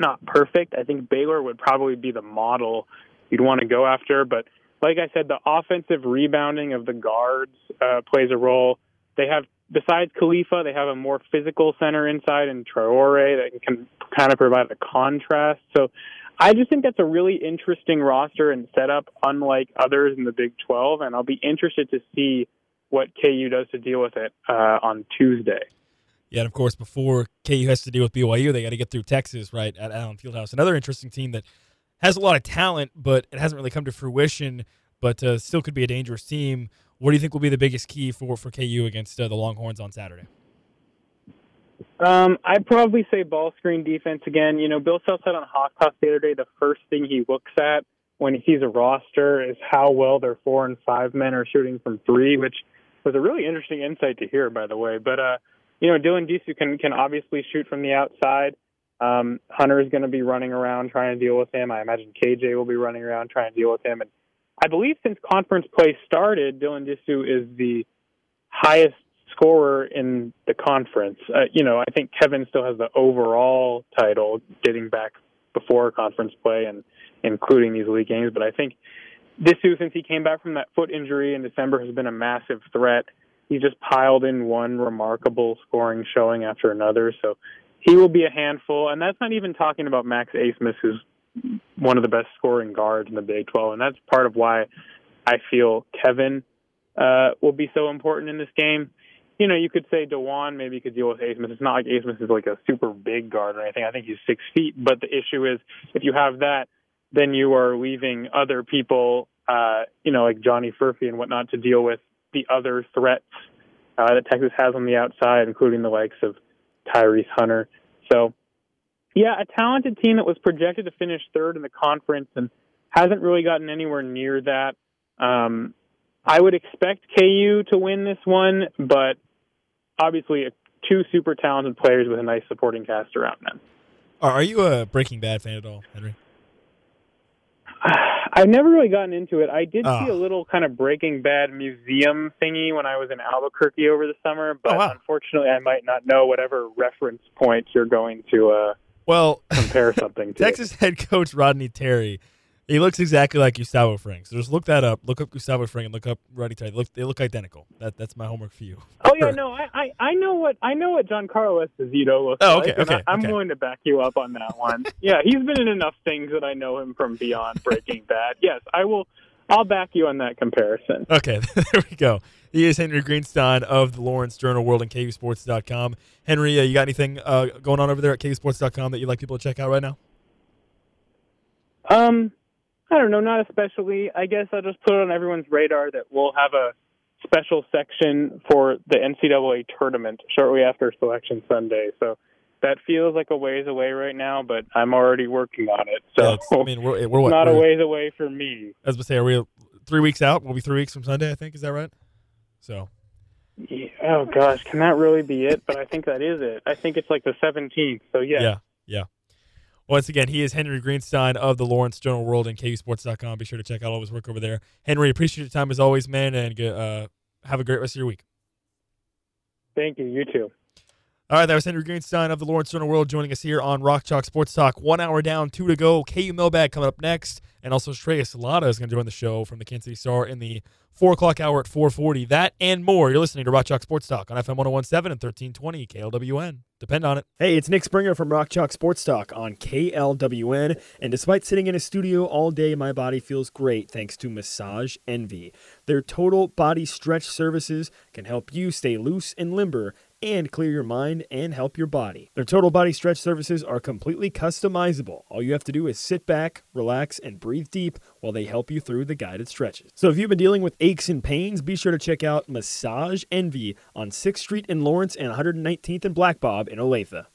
not perfect. I think Baylor would probably be the model you'd want to go after. But like I said, the offensive rebounding of the guards uh, plays a role. They have, besides Khalifa, they have a more physical center inside in Traore that can kind of provide a contrast. So I just think that's a really interesting roster and setup, unlike others in the Big 12. And I'll be interested to see what KU does to deal with it uh, on Tuesday.
Yeah, and of course, before KU has to deal with BYU, they got to get through Texas, right, at Allen Fieldhouse. Another interesting team that has a lot of talent, but it hasn't really come to fruition, but uh, still could be a dangerous team. What do you think will be the biggest key for, for KU against uh, the Longhorns on Saturday?
Um, I'd probably say ball screen defense again. You know, Bill Self said on Hawk Talk the other day the first thing he looks at when he sees a roster is how well their four and five men are shooting from three, which was a really interesting insight to hear, by the way. But uh, you know, Dylan Disu can can obviously shoot from the outside. Um, Hunter is going to be running around trying to deal with him. I imagine KJ will be running around trying to deal with him. And I believe since conference play started, Dylan Disu is the highest scorer in the conference. Uh, you know, I think Kevin still has the overall title dating back before conference play and including these league games. But I think Disu, since he came back from that foot injury in December, has been a massive threat. He just piled in one remarkable scoring showing after another. So he will be a handful. And that's not even talking about Max Abmas, who's one of the best scoring guards in the Big 12. And that's part of why I feel Kevin uh, will be so important in this game you know, you could say Dajuan maybe could deal with Abmas. It's not like Abmas is like a super big guard or anything. I think he's six feet. But the issue is, if you have that, then you are leaving other people, uh, you know, like Johnny Furphy and whatnot, to deal with the other threats uh, that Texas has on the outside, including the likes of Tyrese Hunter. So, yeah, a talented team that was projected to finish third in the conference and hasn't really gotten anywhere near that. Um, I would expect KU to win this one, but obviously two super talented players with a nice supporting cast around them.
Are you a Breaking Bad fan at all, Henry?
I've never really gotten into it. I did oh. see a little kind of Breaking Bad museum thingy when I was in Albuquerque over the summer, but oh, wow. unfortunately, I might not know whatever reference point you're going to uh,
well
compare something to.
Texas head coach Rodney Terry he looks exactly like Gustavo Fring. So just look that up. Look up Gustavo Fring and look up Terry. They look, they look identical. That that's my homework for you.
Oh yeah, no, I, I, I know what I know what Giancarlo Esposito looks
oh, okay,
like.
Okay,
I, am
okay.
going to back you up on that one. yeah, he's been in enough things that I know him from beyond Breaking Bad. Yes, I will. I'll back you on that comparison.
Okay, there we go. He is Henry Greenstein of the Lawrence Journal World and KUSports.com. Henry, uh, you got anything uh, going on over there at KUSports.com that you'd like people to check out right now?
Um, I don't know, not especially. I guess I'll just put it on everyone's radar that we'll have a special section for the NCAA tournament shortly after Selection Sunday. So that feels like a ways away right now, but I'm already working on it. So
yeah, I mean, we're, we're what,
not
we're,
a ways away for me.
As we say, are we three weeks out? We'll be three weeks from Sunday, I think. Is that right? So.
Yeah, oh gosh, can that really be it? But I think that is it. I think it's like the 17th. So yeah.
Yeah. Yeah. Once again, he is Henry Greenstein of the Lawrence Journal World and KUSports.com. Be sure to check out all his work over there. Henry, appreciate your time as always, man, and uh, have a great rest of your week.
Thank you. You too.
All right, that was Henry Greenstein of the Lawrence Journal World joining us here on Rock Chalk Sports Talk. One hour down, two to go. KU Mailbag coming up next, and also Shreyas Laddha is going to join the show from the Kansas City Star in the four o'clock hour at 4:40. That and more. You're listening to Rock Chalk Sports Talk on FM 101.7 and 1320 KLWN. Depend on it.
Hey, it's Nick Springer from Rock Chalk Sports Talk on KLWN. And despite sitting in a studio all day, my body feels great thanks to Massage Envy. Their total body stretch services can help you stay loose and limber and clear your mind and help your body. Their total body stretch services are completely customizable. All you have to do is sit back, relax, and breathe deep while they help you through the guided stretches. So if you've been dealing with aches and pains, be sure to check out Massage Envy on 6th Street in Lawrence and 119th in Black Bob in Olathe.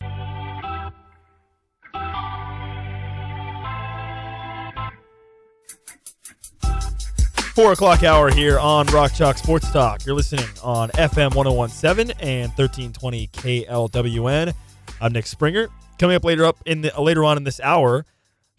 Four o'clock hour here on Rock Chalk Sports Talk. You're listening on FM 1017 and 1320 KLWN. I'm Nick Springer. Coming up later up in the uh, later on in this hour,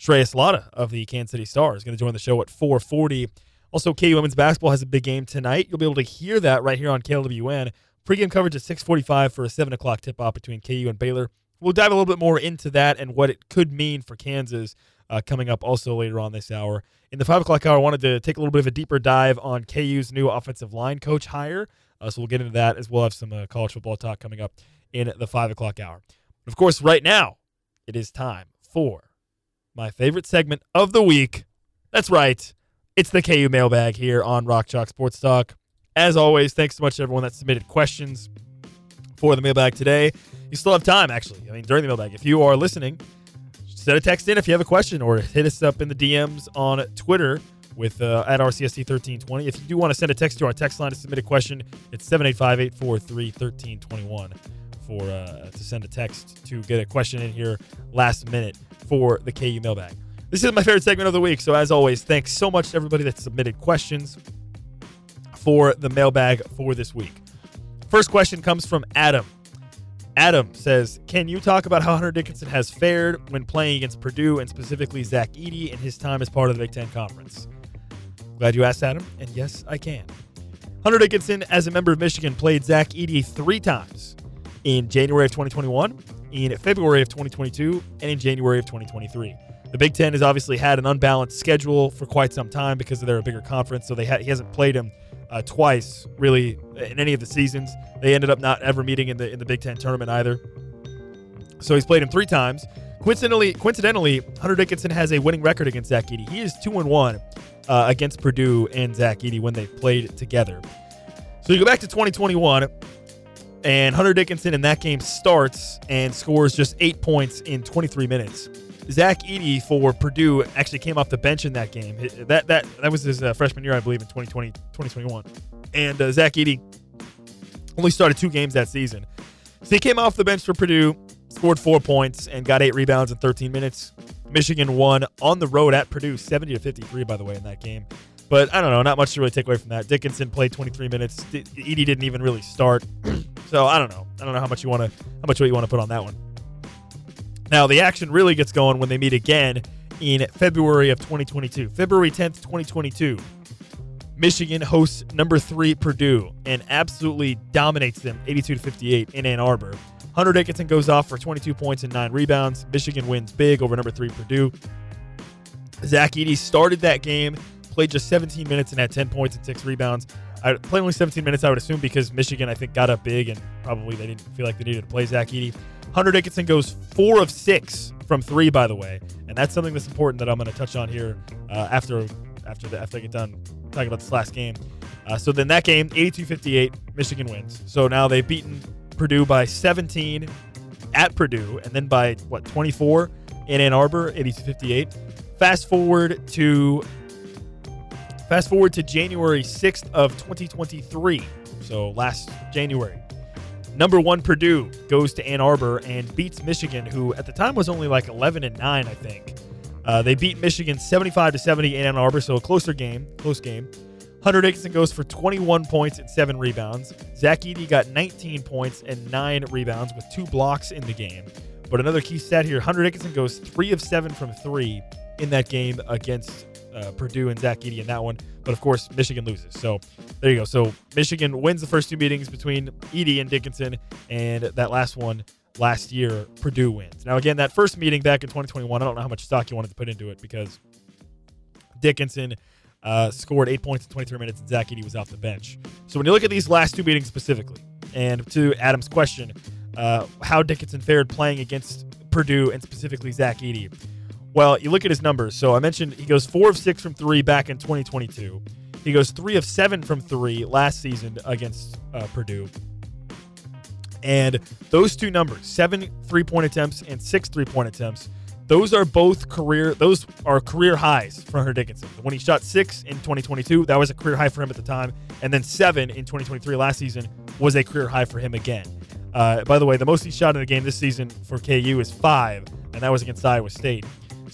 Shreyas Laddha of the Kansas City Star is going to join the show at 440. Also, KU women's basketball has a big game tonight. You'll be able to hear that right here on KLWN. Pre-game coverage at 6:45 for a 7 o'clock tip-off between KU and Baylor. We'll dive a little bit more into that and what it could mean for Kansas uh, coming up also later on this hour. In the 5 o'clock hour, I wanted to take a little bit of a deeper dive on KU's new offensive line coach hire. Uh, so we'll get into that as well. Have some uh, college football talk coming up in the 5 o'clock hour. Of course, right now, it is time for my favorite segment of the week. That's right. It's the KU mailbag here on Rock Chalk Sports Talk. As always, thanks so much to everyone that submitted questions for the mailbag today. You still have time, actually. I mean, during the mailbag. If you are listening, send a text in if you have a question or hit us up in the DMs on Twitter with uh, at RCST1320. If you do want to send a text to our text line to submit a question, it's 785 843 1321 for uh, to send a text to get a question in here last minute for the KU mailbag. This is my favorite segment of the week. So as always, thanks so much to everybody that submitted questions for the mailbag for this week. First question comes from Adam. Adam says, "Can you talk about how Hunter Dickinson has fared when playing against Purdue and specifically Zach Edey in his time as part of the Big Ten Conference?" Glad you asked, Adam. And yes, I can. Hunter Dickinson, as a member of Michigan, played Zach Edey three times in January of 2021, in February of 2022, and in January of 2023. The Big Ten has obviously had an unbalanced schedule for quite some time because they're a bigger conference, so they ha- he hasn't played him uh, twice really in any of the seasons. They ended up not ever meeting in the in the Big Ten tournament either. So he's played him three times. Coincidentally, coincidentally, Hunter Dickinson has a winning record against Zach Edey. He is two and one uh, against Purdue and Zach Edey when they played together. So you go back to 2021, and Hunter Dickinson in that game starts and scores just eight points in 23 minutes. Zach Edey for Purdue actually came off the bench in that game. That that that was his uh, freshman year, I believe, in 2020, 2021. And uh, Zach Edey only started two games that season. So he came off the bench for Purdue, scored four points, and got eight rebounds in 13 minutes. Michigan won on the road at Purdue, 70 to 53, by the way, in that game. But I don't know, not much to really take away from that. Dickinson played 23 minutes. Edey didn't even really start, so I don't know. I don't know how much you want to how much weight you want to put on that one. Now, the action really gets going when they meet again in February of 2022. February 10th, 2022. Michigan hosts number three Purdue and absolutely dominates them 82 to 58 in Ann Arbor. Hunter Dickinson goes off for 22 points and nine rebounds. Michigan wins big over number three Purdue. Zach Edey started that game, played just 17 minutes and had 10 points and six rebounds. I played only 17 minutes, I would assume, because Michigan, I think, got up big and probably they didn't feel like they needed to play Zach Edey. Hunter Dickinson goes four of six from three, by the way, and that's something that's important that I'm going to touch on here uh, after after the, after I get done talking about this last game. Uh, so then that game, 82-58, Michigan wins. So now they've beaten Purdue by 17 at Purdue, and then by what 24 in Ann Arbor, 82-58. Fast forward to fast forward to January 6th of 2023. So last January. Number one Purdue goes to Ann Arbor and beats Michigan, who at the time was only like 11 and 9, I think. Uh, they beat Michigan 75 to 70 in Ann Arbor, so a closer game, close game. Hunter Dickinson goes for 21 points and seven rebounds. Zach Edey got 19 points and nine rebounds with two blocks in the game. But another key stat here: Hunter Dickinson goes three of seven from three in that game against uh, Purdue and Zach Edey in that one. But of course, Michigan loses. So there you go. So Michigan wins the first two meetings between Edey and Dickinson, and that last one last year, Purdue wins. Now, again, that first meeting back in 2021, I don't know how much stock you wanted to put into it because Dickinson uh, scored eight points in 23 minutes, and Zach Edey was off the bench. So when you look at these last two meetings specifically, and to Adam's question, uh, how Dickinson fared playing against Purdue and specifically Zach Edey. Well, you look at his numbers. So I mentioned he goes four of six from three back in 2022. He goes three of seven from three last season against uh, Purdue. And those two numbers, seven three point attempts and six three point attempts, those are both career those are career highs for Hunter Dickinson. When he shot six in 2022, that was a career high for him at the time, and then seven in 2023 last season was a career high for him again. Uh, by the way, the most he shot in a game this season for KU is five, and that was against Iowa State.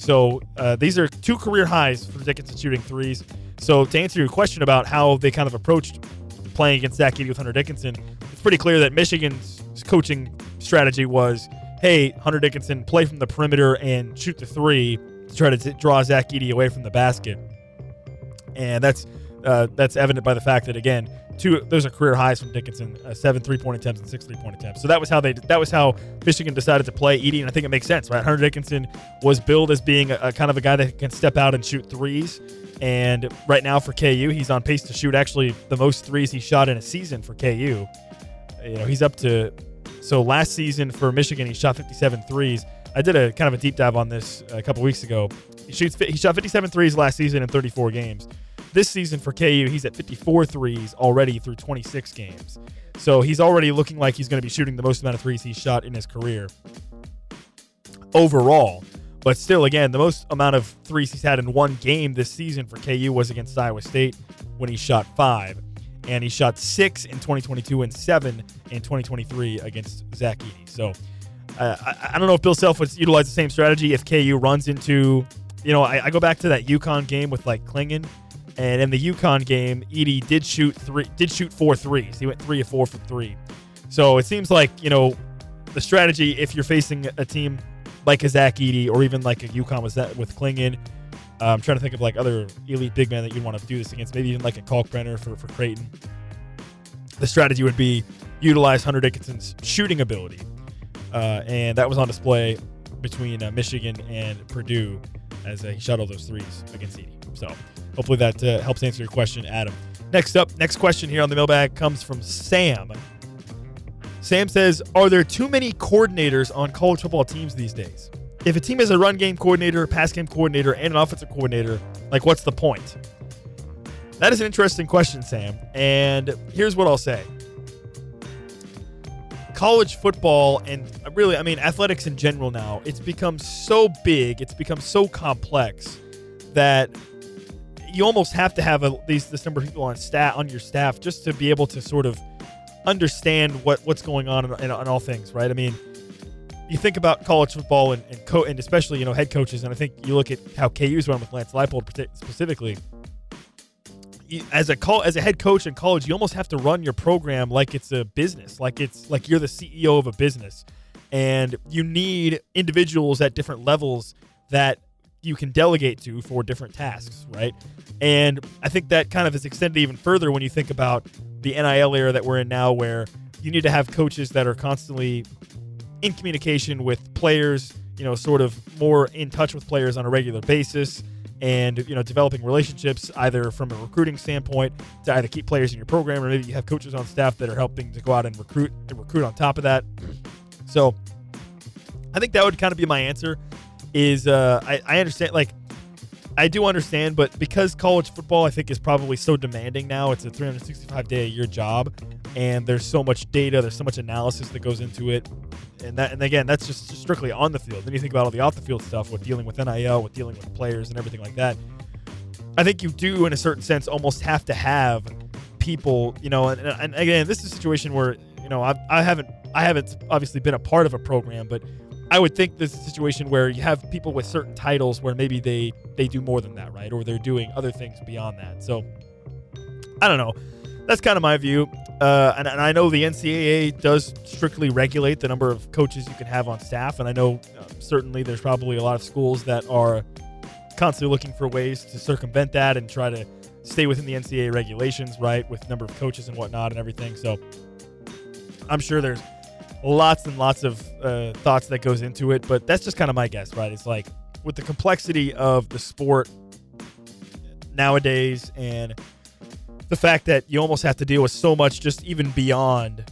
So uh, these are two career highs for Dickinson shooting threes. So to answer your question about how they kind of approached playing against Zach Edey with Hunter Dickinson, it's pretty clear that Michigan's coaching strategy was, hey, Hunter Dickinson, play from the perimeter and shoot the three to try to t- draw Zach Edey away from the basket. And that's uh, that's evident by the fact that again, two those are career highs from Dickinson, uh, seven three point attempts and six three point attempts. So that was how they that was how Michigan decided to play Edey, and I think it makes sense, right? Hunter Dickinson was billed as being a, a kind of a guy that can step out and shoot threes, and right now for KU, he's on pace to shoot actually the most threes he shot in a season for KU. You know, he's up to so last season for Michigan, he shot 57 threes. I did a kind of a deep dive on this a couple weeks ago. He shoots he shot 57 threes last season in 34 games. This season for KU, he's at 54 threes already through 26 games. So he's already looking like he's going to be shooting the most amount of threes he's shot in his career overall. But still, again, the most amount of threes he's had in one game this season for KU was against Iowa State when he shot five. And he shot six in 2022 and seven in 2023 against Zach Edey. So uh, I, I, don't know if Bill Self would utilize the same strategy if KU runs into, you know, I, I go back to that UConn game with like Clingan and in the UConn game, Edey did shoot three, did shoot four threes. He went three or four from three. So it seems like you know the strategy if you're facing a team like a Zach Edey or even like a UConn was that with Clingan. Uh, I'm trying to think of like other elite big men that you'd want to do this against. Maybe even like a Kalkbrenner for for Creighton. The strategy would be utilize Hunter Dickinson's shooting ability, uh, and that was on display between uh, Michigan and Purdue as he shuttled those threes against Edey. So hopefully that uh, helps answer your question, Adam. Next up, next question here on the mailbag comes from Sam. Sam says, Are there too many coordinators on college football teams these days? If a team has a run game coordinator, pass game coordinator, and an offensive coordinator, like what's the point? That is an interesting question, Sam. And here's what I'll say college football and really, I mean, athletics in general now, it's become so big, it's become so complex that you almost have to have a, these this number of people on staff on your staff just to be able to sort of understand what what's going on in, in, in all things, right? I mean, you think about college football and and, co- and especially you know head coaches, and I think you look at how KU's run with Lance Leipold specifically. As a call as a head coach in college, you almost have to run your program like it's a business, like it's like you're the CEO of a business, and you need individuals at different levels that you can delegate to for different tasks, right? And I think that kind of is extended even further when you think about the NIL era that we're in now, where you need to have coaches that are constantly in communication with players, you know, sort of more in touch with players on a regular basis and you know developing relationships either from a recruiting standpoint to either keep players in your program or maybe you have coaches on staff that are helping to go out and recruit and recruit on top of that so i think that would kind of be my answer is uh, I, I understand like I do understand, but because college football I think is probably so demanding now, it's a 365 day a year job, and there's so much data, there's so much analysis that goes into it, and that and again that's just strictly on the field. Then you think about all the off the field stuff with dealing with NIL, with dealing with players and everything like that. I think you do, in a certain sense, almost have to have people, you know, and, and again, this is a situation where you know I, I haven't I haven't obviously been a part of a program, but I would think this is a situation where you have people with certain titles where maybe they they do more than that, right? Or they're doing other things beyond that. So I don't know. That's kind of my view. Uh, and, and, I know the NCAA does strictly regulate the number of coaches you can have on staff, and I know uh, certainly there's probably a lot of schools that are constantly looking for ways to circumvent that and try to stay within the NCAA regulations, right, with number of coaches and whatnot and everything. So I'm sure there's lots and lots of uh, thoughts that goes into it, but that's just kind of my guess, right? It's like with the complexity of the sport nowadays and the fact that you almost have to deal with so much just even beyond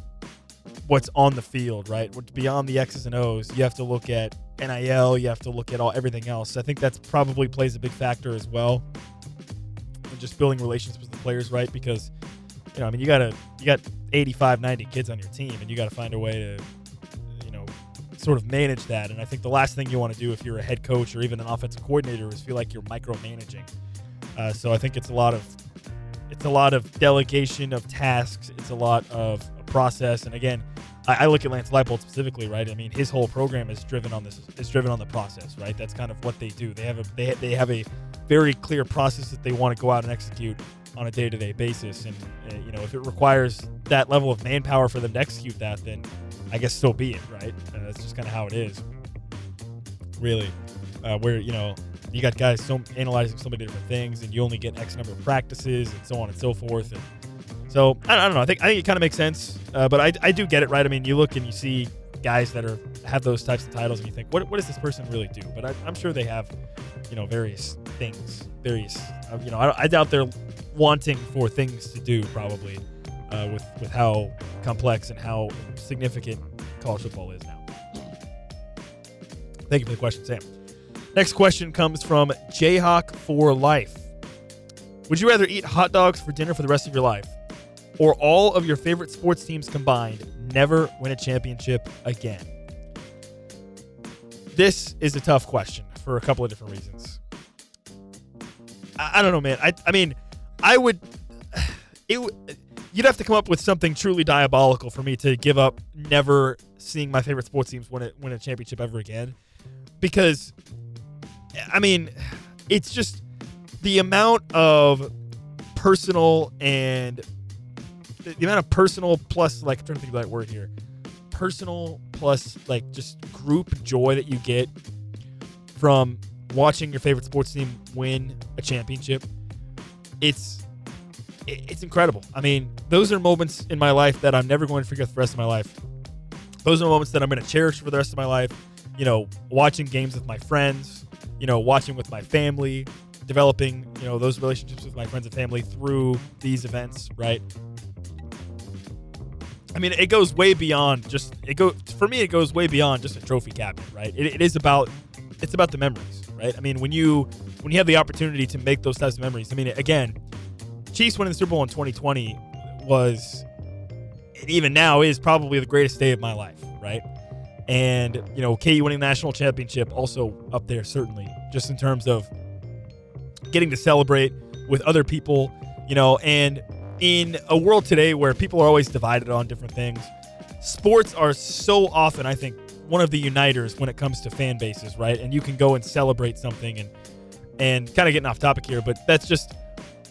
what's on the field, right? Beyond the X's and O's, you have to look at NIL, you have to look at all everything else. I think that's probably plays a big factor as well. And just building relationships with the players, right? Because you know, I mean, you got to you got 85, 90 kids on your team, and you got to find a way to, you know, sort of manage that. And I think the last thing you want to do if you're a head coach or even an offensive coordinator is feel like you're micromanaging. Uh, so I think it's a lot of it's a lot of delegation of tasks. It's a lot of process. And again, I, I look at Lance Leipold specifically, right? I mean, his whole program is driven on this is driven on the process, right? That's kind of what they do. They have a they, they have a very clear process that they want to go out and execute on a day-to-day basis and uh, you know if it requires that level of manpower for them to execute that then i guess so be it right uh, that's just kind of how it is really uh, where you know you got guys so analyzing so many different things and you only get x number of practices and so on and so forth and So I, I don't know. I think I think it kind of makes sense, uh, but I, I do get it right. I mean, you look and you see guys that are have those types of titles, and you think, what what does this person really do? But I, I'm sure they have, you know, various things, various. Uh, you know, I, I doubt they're wanting for things to do probably uh, with with how complex and how significant college football is now. Thank you for the question, Sam. Next question comes from Jayhawk for Life. Would you rather eat hot dogs for dinner for the rest of your life, or all of your favorite sports teams combined never win a championship again? This is a tough question for a couple of different reasons. I, I don't know, man. I, I mean, I would. It, you'd have to come up with something truly diabolical for me to give up never seeing my favorite sports teams win a, win a championship ever again. Because, I mean, it's just the amount of personal and the, amount of personal plus, like, I'm trying to think of that word here personal plus, like, just group joy that you get from watching your favorite sports team win a championship. It's it's incredible. I mean, those are moments in my life that I'm never going to forget for the rest of my life. Those are moments that I'm going to cherish for the rest of my life. You know, watching games with my friends, you know, watching with my family, developing, you know, those relationships with my friends and family through these events, right? I mean, it goes way beyond just it go for me. It goes way beyond just a trophy cabinet, right? It, it is about it's about the memories, right? I mean, when you when you have the opportunity to make those types of memories. I mean, again, Chiefs winning the Super Bowl in 2020 was, and even now is probably the greatest day of my life, right? And, you know, KU winning the national championship also up there, certainly, just in terms of getting to celebrate with other people, you know, and in a world today where people are always divided on different things, sports are so often, I think, one of the uniters when it comes to fan bases, right? And you can go and celebrate something and and kind of getting off topic here, but that's just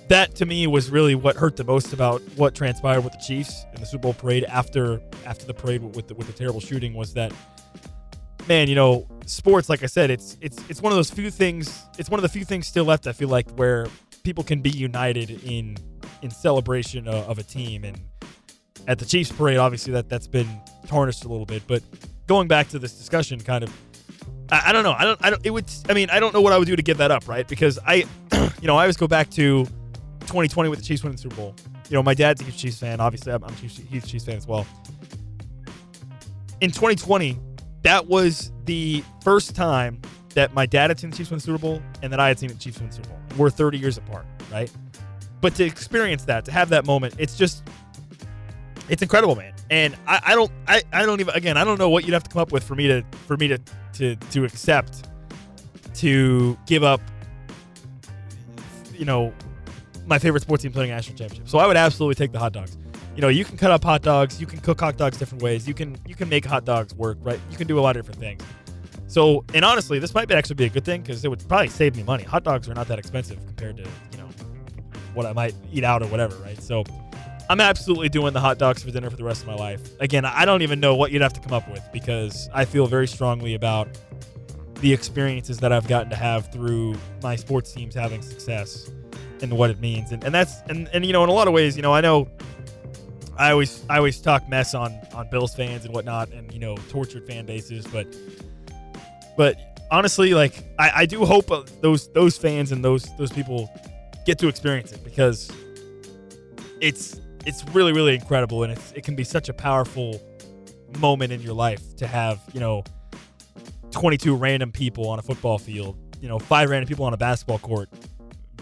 that to me was really what hurt the most about what transpired with the Chiefs in the Super Bowl parade after after the parade with the, with the terrible shooting was that man, you know, sports like I said, it's it's it's one of those few things, it's one of the few things still left I feel like where people can be united in in celebration of, of a team and at the Chiefs parade obviously that that's been tarnished a little bit, but going back to this discussion kind of I, I don't know. I don't I don't it would I mean, I don't know what I would do to give that up, right? Because I you know, I always go back to 2020 with the Chiefs winning the Super Bowl. You know, my dad's a huge Chiefs fan. Obviously, I'm, I'm a huge Chiefs fan as well. In 2020, that was the first time that my dad had seen the Chiefs win the Super Bowl and that I had seen the Chiefs win the Super Bowl. We're 30 years apart, right? But to experience that, to have that moment, it's just, it's incredible, man. And I, I don't, I, I don't even, again, I don't know what you'd have to come up with for me to, for me to, to, to accept, to give up, you know, my favorite sports team playing national championship. So I would absolutely take the hot dogs. You know, you can cut up hot dogs, you can cook hot dogs different ways, you can you can make hot dogs work, right? You can do a lot of different things. So, and honestly, this might actually be a good thing because it would probably save me money. Hot dogs are not that expensive compared to you know what I might eat out or whatever, right? So, I'm absolutely doing the hot dogs for dinner for the rest of my life. Again, I don't even know what you'd have to come up with because I feel very strongly about the experiences that I've gotten to have through my sports teams having success and what it means. And, and that's and, and you know, in a lot of ways, you know, I know I always I always talk mess on on Bills fans and whatnot, and you know, tortured fan bases, but but honestly, like I, I do hope uh, those those fans and those those people get to experience it because it's it's really really incredible, and it's it can be such a powerful moment in your life to have you know 22 random people on a football field, you know, five random people on a basketball court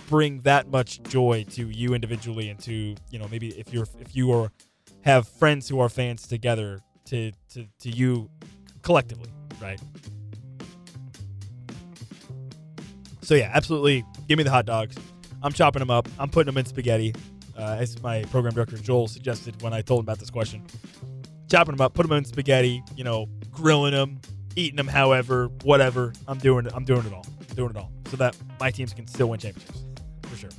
bring that much joy to you individually and to you know maybe if you're if you are have friends who are fans together to to, to you collectively right? So yeah absolutely. Give me the hot dogs. I'm chopping them up. I'm putting them in spaghetti uh, as my program director joel suggested when i told him about this question chopping them up put them in spaghetti you know grilling them eating them however whatever i'm doing it i'm doing it all I'm doing it all so that my teams can still win championships for sure.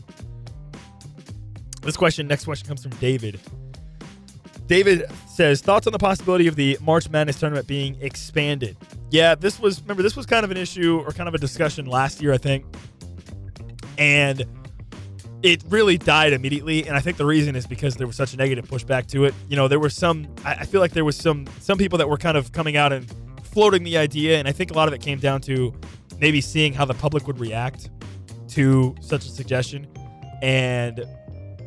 This question, next question comes from David. David says thoughts on the possibility of the March Madness tournament being expanded. Yeah, this was remember this was kind of an issue or kind of a discussion last year, I think. And it really died immediately, and I think the reason is because there was such a negative pushback to it. You know, there were some. I feel like there was some some people that were kind of coming out and floating the idea, and I think a lot of it came down to maybe seeing how the public would react to such a suggestion. And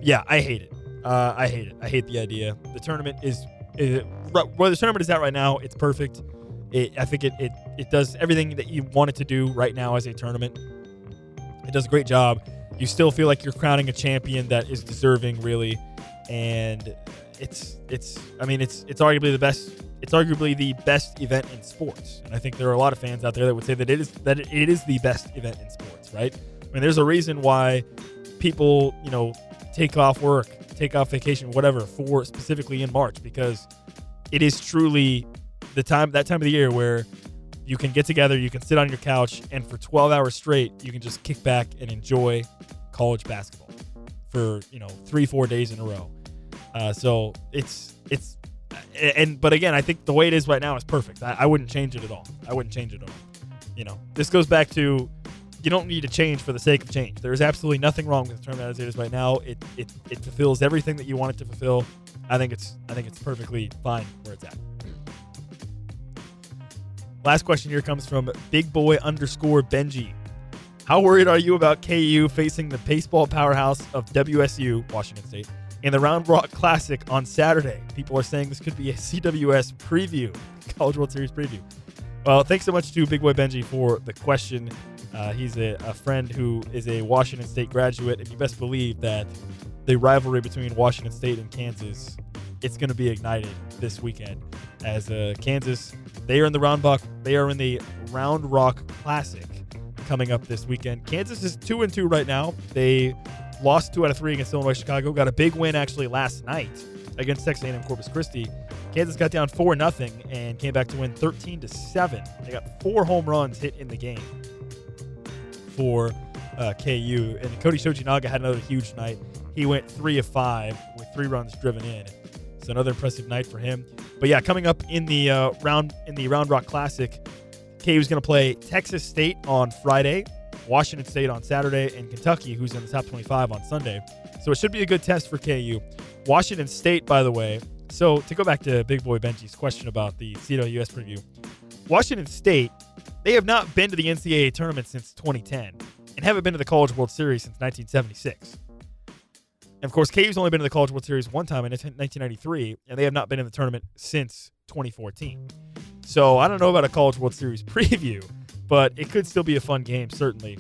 yeah, I hate it. Uh, I hate it. I hate the idea. The tournament is, is where the tournament is at right now. It's perfect. It, I think it, it it does everything that you want it to do right now as a tournament. It does a great job. You still feel like you're crowning a champion that is deserving, really, and it's it's. I mean, it's it's arguably the best. It's arguably the best event in sports, and I think there are a lot of fans out there that would say that it is that it is the best event in sports, right? I mean, there's a reason why people, you know, take off work, take off vacation, whatever, for specifically in March because it is truly the time that time of the year where you can get together, you can sit on your couch, and for 12 hours straight, you can just kick back and enjoy college basketball for you know three, four days in a row. Uh, so it's it's and but again, I think the way it is right now is perfect. I, I wouldn't change it at all. I wouldn't change it at all. You know, this goes back to you don't need to change for the sake of change. There is absolutely nothing wrong with the tournament as it is right now. It, it it fulfills everything that you want it to fulfill. I think it's I think it's perfectly fine where it's at. Last question here comes from Big Boy underscore Benji. How worried are you about KU facing the baseball powerhouse of WSU, Washington State, in the Round Rock Classic on Saturday? People are saying this could be a CWS preview, College World Series preview. Well, thanks so much to Big Boy Benji for the question. Uh, he's a, a friend who is a Washington State graduate, and you best believe that the rivalry between Washington State and Kansas, it's going to be ignited this weekend. As uh, Kansas, they are in the Round Rock, they are in the Round Rock Classic coming up this weekend. Kansas is two and two right now. They lost two out of three against Illinois Chicago. Got a big win actually last night against Texas A&M Corpus Christi. Kansas got down four nothing and came back to win 13 to seven. They got four home runs hit in the game for uh, KU. And Cody Shojinaga had another huge night. He went three of five with three runs driven in. So another impressive night for him. But yeah, coming up in the uh, round in the Round Rock Classic, KU is going to play Texas State on Friday, Washington State on Saturday, and Kentucky, who's in the top 25 on Sunday. So it should be a good test for KU. Washington State, by the way. So to go back to Big Boy Benji's question about the CWS preview, Washington State, they have not been to the NCAA tournament since 2010 and haven't been to the College World Series since 1976. And of course, KU's only been to the College World Series one time in 1993, and they have not been in the tournament since 2014. So I don't know about a College World Series preview, but it could still be a fun game, certainly.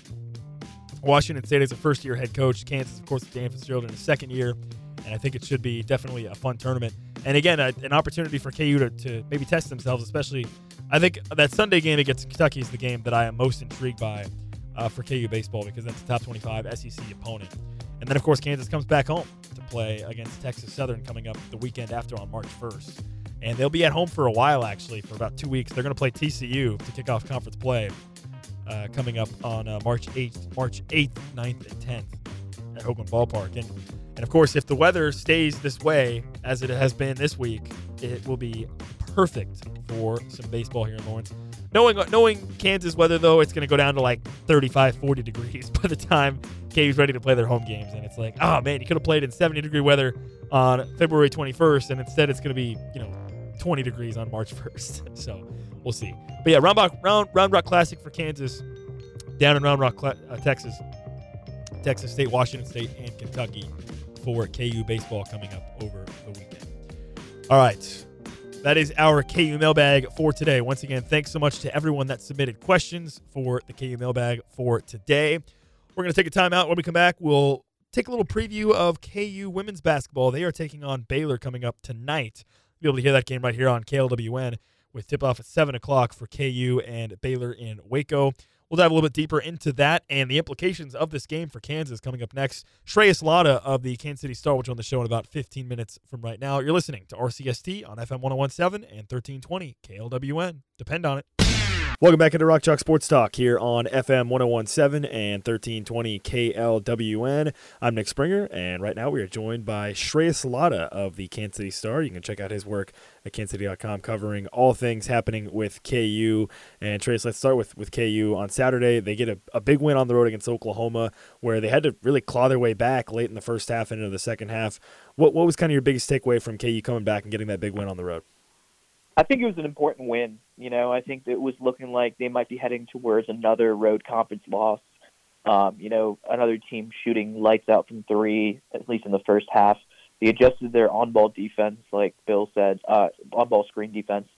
Washington State is a first year head coach. Kansas, of course, Dan Fitzgerald in his second year. And I think it should be definitely a fun tournament. And again, a, an opportunity for KU to, to maybe test themselves, especially. I think that Sunday game against Kentucky is the game that I am most intrigued by uh, for KU baseball because that's a top 25 SEC opponent. And then, of course, Kansas comes back home to play against Texas Southern coming up the weekend after on March 1st. And they'll be at home for a while, actually, for about two weeks. They're going to play TCU to kick off conference play uh, coming up on uh, March 8th, March 8th, 9th, and 10th at Hoglund Ballpark. And, and of course, if the weather stays this way as it has been this week, it will be perfect for some baseball here in Lawrence. Knowing knowing Kansas weather, though, it's going to go down to like 35, 40 degrees by the time KU's ready to play their home games. And it's like, oh, man, you could have played in 70 degree weather on February 21st, and instead it's going to be, you know, 20 degrees on March 1st. So we'll see. But yeah, Round Rock, Round, Round Rock Classic for Kansas down in Round Rock, uh, Texas. Texas State, Washington State, and Kentucky for KU baseball coming up over the weekend. All right. That is our KU mailbag for today. Once again, thanks so much to everyone that submitted questions for the KU mailbag for today. We're going to take a time out. When we come back, we'll take a little preview of KU women's basketball. They are taking on Baylor coming up tonight. You'll be able to hear that game right here on KLWN with tip off at 7 o'clock for KU and Baylor in Waco. We'll dive a little bit deeper into that and the implications of this game for Kansas coming up next. Shreyas Laddha of the Kansas City Star will join the show in about 15 minutes from right now. You're listening to RCST on FM 1017 and 1320 KLWN. Depend on it. Welcome back into Rock Chalk Sports Talk here on FM 1017 and 1320 KLWN. I'm Nick Springer, and right now we are joined by Shreyas Laddha of the Kansas City Star. You can check out his work at kansascity.com covering all things happening with KU. And Trace, let's start with, with KU. On Saturday, they get a, a big win on the road against Oklahoma where they had to really claw their way back late in the first half and into the second half. What, what was kind of your biggest takeaway from KU coming back and getting that big win on the road?
I think it was an important win. You know, I think it was looking like they might be heading towards another road conference loss. Um, you know, another team shooting lights out from three, at least in the first half. They adjusted their on-ball defense, like Bill said, uh, on-ball screen defense,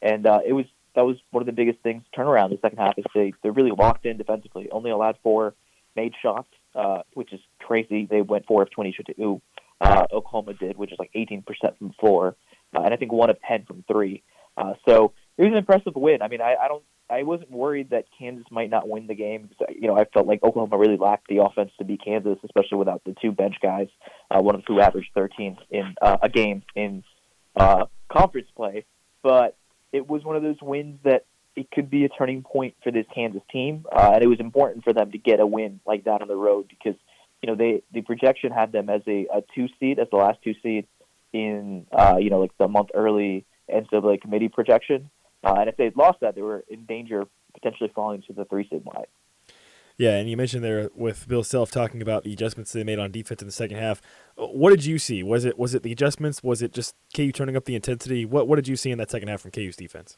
and uh, it was that was one of the biggest things turnaround the second half. Is they they're really locked in defensively. Only allowed four made shots, uh, which is crazy. They went four of twenty-two. Uh, Oklahoma did, which is like eighteen percent from floor uh, and I think one of ten from three. Uh, so it was an impressive win. I mean, I, I don't, I wasn't worried that Kansas might not win the game because you know I felt like Oklahoma really lacked the offense to beat Kansas, especially without the two bench guys, uh, one of who averaged 13 in uh, a game in uh, conference play. But it was one of those wins that it could be a turning point for this Kansas team, uh, and it was important for them to get a win like that on the road because you know they the projection had them as a, a two seed, as the last two seed, in uh, you know like the month early NCAA committee projection, uh, and if they'd lost that, they were in danger of potentially falling to the three seed line.
Yeah, and you mentioned there with Bill Self talking about the adjustments they made on defense in the second half. What did you see? Was it was it the adjustments? Was it just KU turning up the intensity? What what did you see in that second half from KU's defense?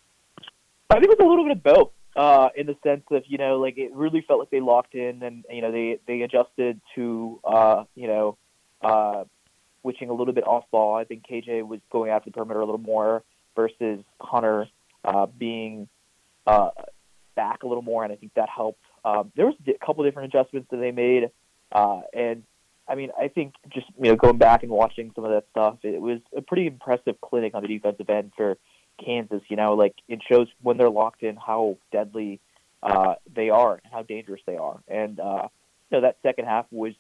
I think it was a little bit of both. Uh, in the sense of you know like it really felt like they locked in and you know they they adjusted to uh, you know uh, switching a little bit off ball. I think KJ was going after the perimeter a little more versus Hunter uh, being uh, back a little more, and I think that helped. Um, there was a couple different adjustments that they made, uh, and I mean, I think just you know going back and watching some of that stuff, it was a pretty impressive clinic on the defensive end for Kansas. You know, like it shows when they're locked in how deadly uh, they are and how dangerous they are. And uh, you know that second half was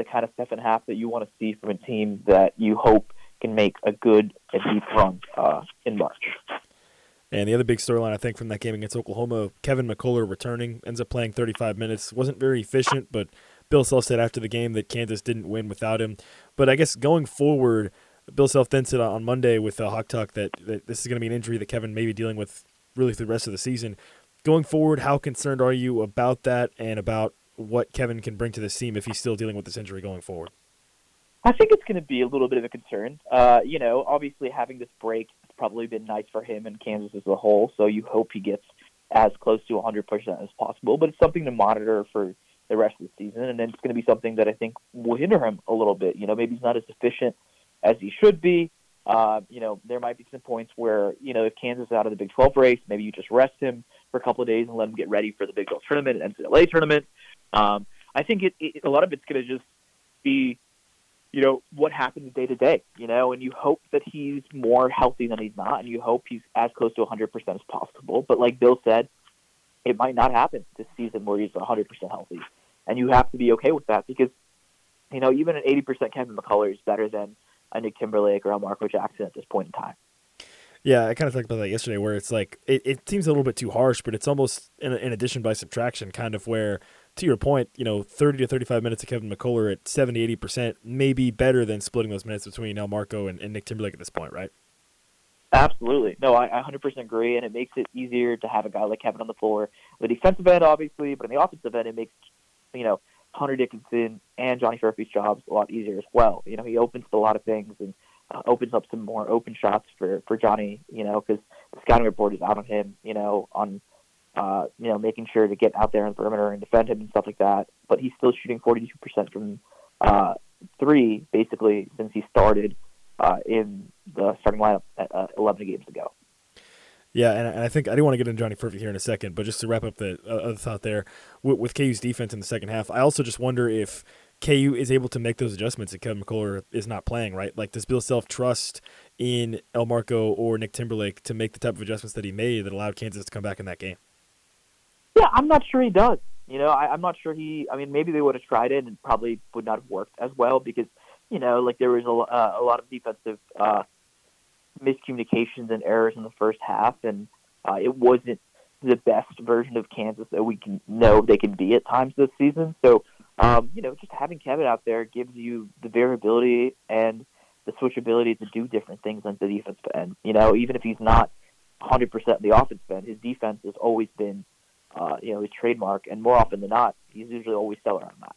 the kind of second half that you want to see from a team that you hope can make a good and deep run uh, in March.
And the other big storyline, I think, from that game against Oklahoma, Kevin McCullar returning, ends up playing 35 minutes. Wasn't very efficient, but Bill Self said after the game that Kansas didn't win without him. But I guess going forward, Bill Self then said on Monday with uh, Hawk Talk that, that this is going to be an injury that Kevin may be dealing with really for the rest of the season. Going forward, how concerned are you about that and about what Kevin can bring to this team if he's still dealing with this injury going forward?
I think it's going to be a little bit of a concern. Uh, you know, obviously having this break has probably been nice for him and Kansas as a whole. So you hope he gets as close to 100% as possible. But it's something to monitor for the rest of the season, and then it's going to be something that I think will hinder him a little bit. You know, maybe he's not as efficient as he should be. Uh, you know, there might be some points where you know if Kansas is out of the Big 12 race, maybe you just rest him for a couple of days and let him get ready for the Big 12 tournament and NCAA tournament. Um, I think it, it, a lot of it's going to just be, you know, what happens day to day, you know, and you hope that he's more healthy than he's not, and you hope he's as close to 100% as possible. But like Bill said, it might not happen this season where he's 100% healthy. And you have to be okay with that because, you know, even an 80% Kevin McCullar is better than a Nick Timberlake or a Marco Jackson at this point in time.
Yeah, I kind of talked about that yesterday, where it's like it, it seems a little bit too harsh, but it's almost in, in addition by subtraction, kind of where to your point, you know, 30 to 35 minutes of Kevin McCullar at 70, 80% may be better than splitting those minutes between Elmarko and, and Nick Timberlake at this point, right?
Absolutely. No, I, I 100% agree, and it makes it easier to have a guy like Kevin on the floor. The defensive end, obviously, but in the offensive end, it makes, you know, Hunter Dickinson and Johnny Furphy's jobs a lot easier as well. You know, he opens a lot of things and uh, opens up some more open shots for, for Johnny, you know, because the scouting report is out on him, you know, on uh, you know, making sure to get out there in the perimeter and defend him and stuff like that. But he's still shooting 42% from uh, three, basically, since he started uh, in the starting lineup at, uh, 11 games ago.
Yeah, and I think I do want to get into Johnny Furphy here in a second, but just to wrap up the uh, other thought there with, with KU's defense in the second half, I also just wonder if KU is able to make those adjustments that Kevin McCullar is not playing, right? Like, does Bill Self trust in Elmarko or Nick Timberlake to make the type of adjustments that he made that allowed Kansas to come back in that game?
Yeah, I'm not sure he does. You know, I, I'm not sure he. I mean, maybe they would have tried it and probably would not have worked as well because you know, like there was a, uh, a lot of defensive uh, miscommunications and errors in the first half, and uh, it wasn't the best version of Kansas that we can know they can be at times this season. So, um, you know, just having Kevin out there gives you the variability and the switchability to do different things on the defense end. You know, even if he's not 100% the offense end, his defense has always been, uh, you know, his trademark, and more often than not, he's usually always stellar on that.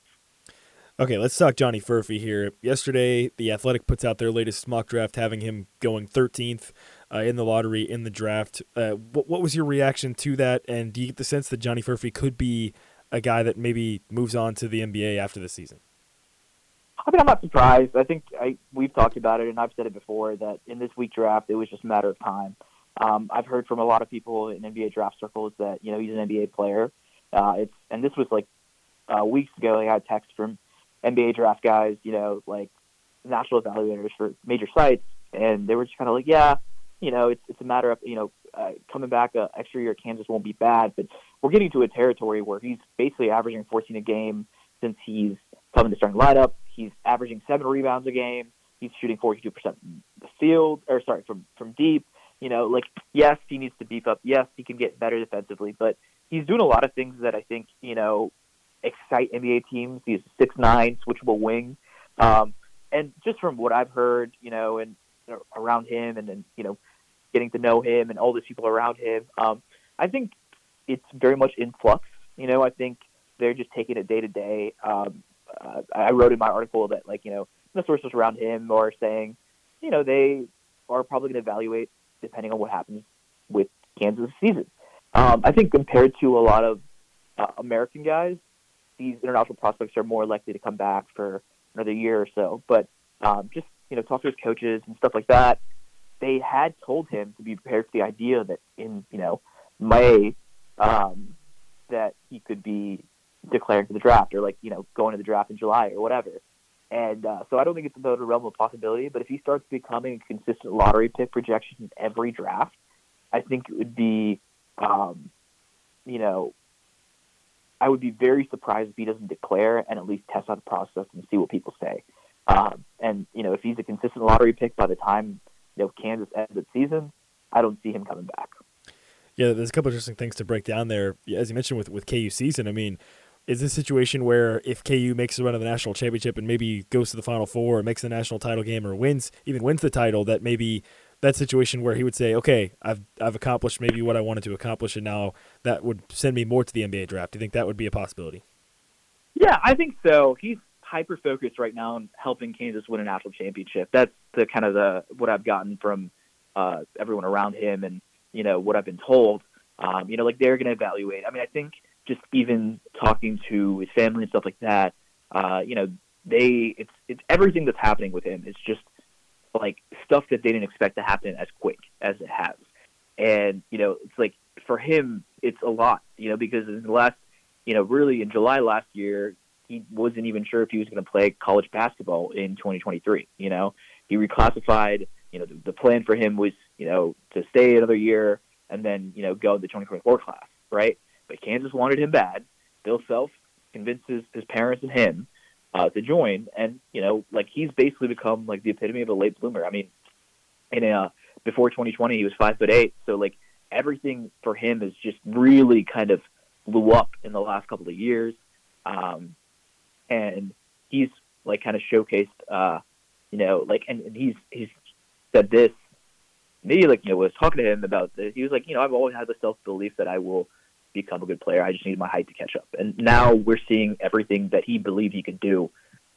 Okay, let's talk Johnny Furphy here. Yesterday, the Athletic puts out their latest mock draft, having him going 13th uh, in the lottery in the draft. Uh, what, what, was your reaction to that? And do you get the sense that Johnny Furphy could be a guy that maybe moves on to the NBA after the season?
I mean, I'm not surprised. I think I, we've talked about it, and I've said it before that in this weak draft, it was just a matter of time. Um, I've heard from a lot of people in NBA draft circles that you know he's an NBA player. Uh, it's and this was like uh, weeks ago. I got a text from NBA draft guys, you know, like national evaluators for major sites, and they were just kind of like, yeah, you know, it's it's a matter of you know uh, coming back a extra year at Kansas won't be bad, but we're getting to a territory where he's basically averaging 14 a game since he's come in the starting lineup. He's averaging seven rebounds a game. He's shooting 42% the field, or sorry, from from deep. You know, like yes, he needs to beef up. Yes, he can get better defensively, but he's doing a lot of things that I think you know excite NBA teams. He's six nine switchable wing, um, and just from what I've heard, you know, and around him, and then you know, getting to know him and all the people around him, um, I think it's very much in flux. You know, I think they're just taking it day to day. Um, uh, I wrote in my article that like you know the sources around him are saying, you know, they are probably going to evaluate depending on what happens with Kansas season. Um, I think compared to a lot of uh, American guys, these international prospects are more likely to come back for another year or so. But um, just you know, talk to his coaches and stuff like that. They had told him to be prepared for the idea that in you know May um, that he could be declared for the draft or like you know going to the draft in July or whatever. And uh, so I don't think it's about a realm of possibility. But if he starts becoming a consistent lottery pick projection in every draft, I think it would be, um, you know, I would be very surprised if he doesn't declare and at least test out the process and see what people say. Um, and you know, if he's a consistent lottery pick by the time you know Kansas ends its season, I don't see him coming back.
Yeah, there's a couple interesting things to break down there. As you mentioned with with KU season, I mean, is this a situation where if KU makes a run of the national championship and maybe goes to the Final Four or makes the national title game or wins even wins the title, that maybe that situation where he would say, "Okay, I've I've accomplished maybe what I wanted to accomplish, and now that would send me more to the NBA draft." Do you think that would be a possibility?
Yeah, I think so. He's hyper focused right now on helping Kansas win a national championship. That's the kind of the what I've gotten from uh, everyone around him, and you know what I've been told. Um, you know, like they're going to evaluate. I mean, I think just even talking to his family and stuff like that. Uh, you know, they it's it's everything that's happening with him. It's just like stuff that they didn't expect to happen as quick as it has. And, you know, it's like for him, it's a lot, you know, because in the last, you know, really in July last year, he wasn't even sure if he was going to play college basketball in 2023. You know, he reclassified, you know, the, the plan for him was, you know, to stay another year and then, you know, go to the 2024 class, right? But Kansas wanted him bad. Bill Self convinces his, parents and him uh, to join. And you know, like he's basically become like the epitome of a late bloomer. I mean, in uh, before 2020, he was five foot eight, so like everything for him is just really kind of blew up in the last couple of years. Um, and he's like kind of showcased, uh, you know, like, and, and he's he's said this. Me, like, you know, was talking to him about this. He was like, you know, I've always had the self belief that I will become a good player. I just need my height to catch up. And now we're seeing everything that he believed he could do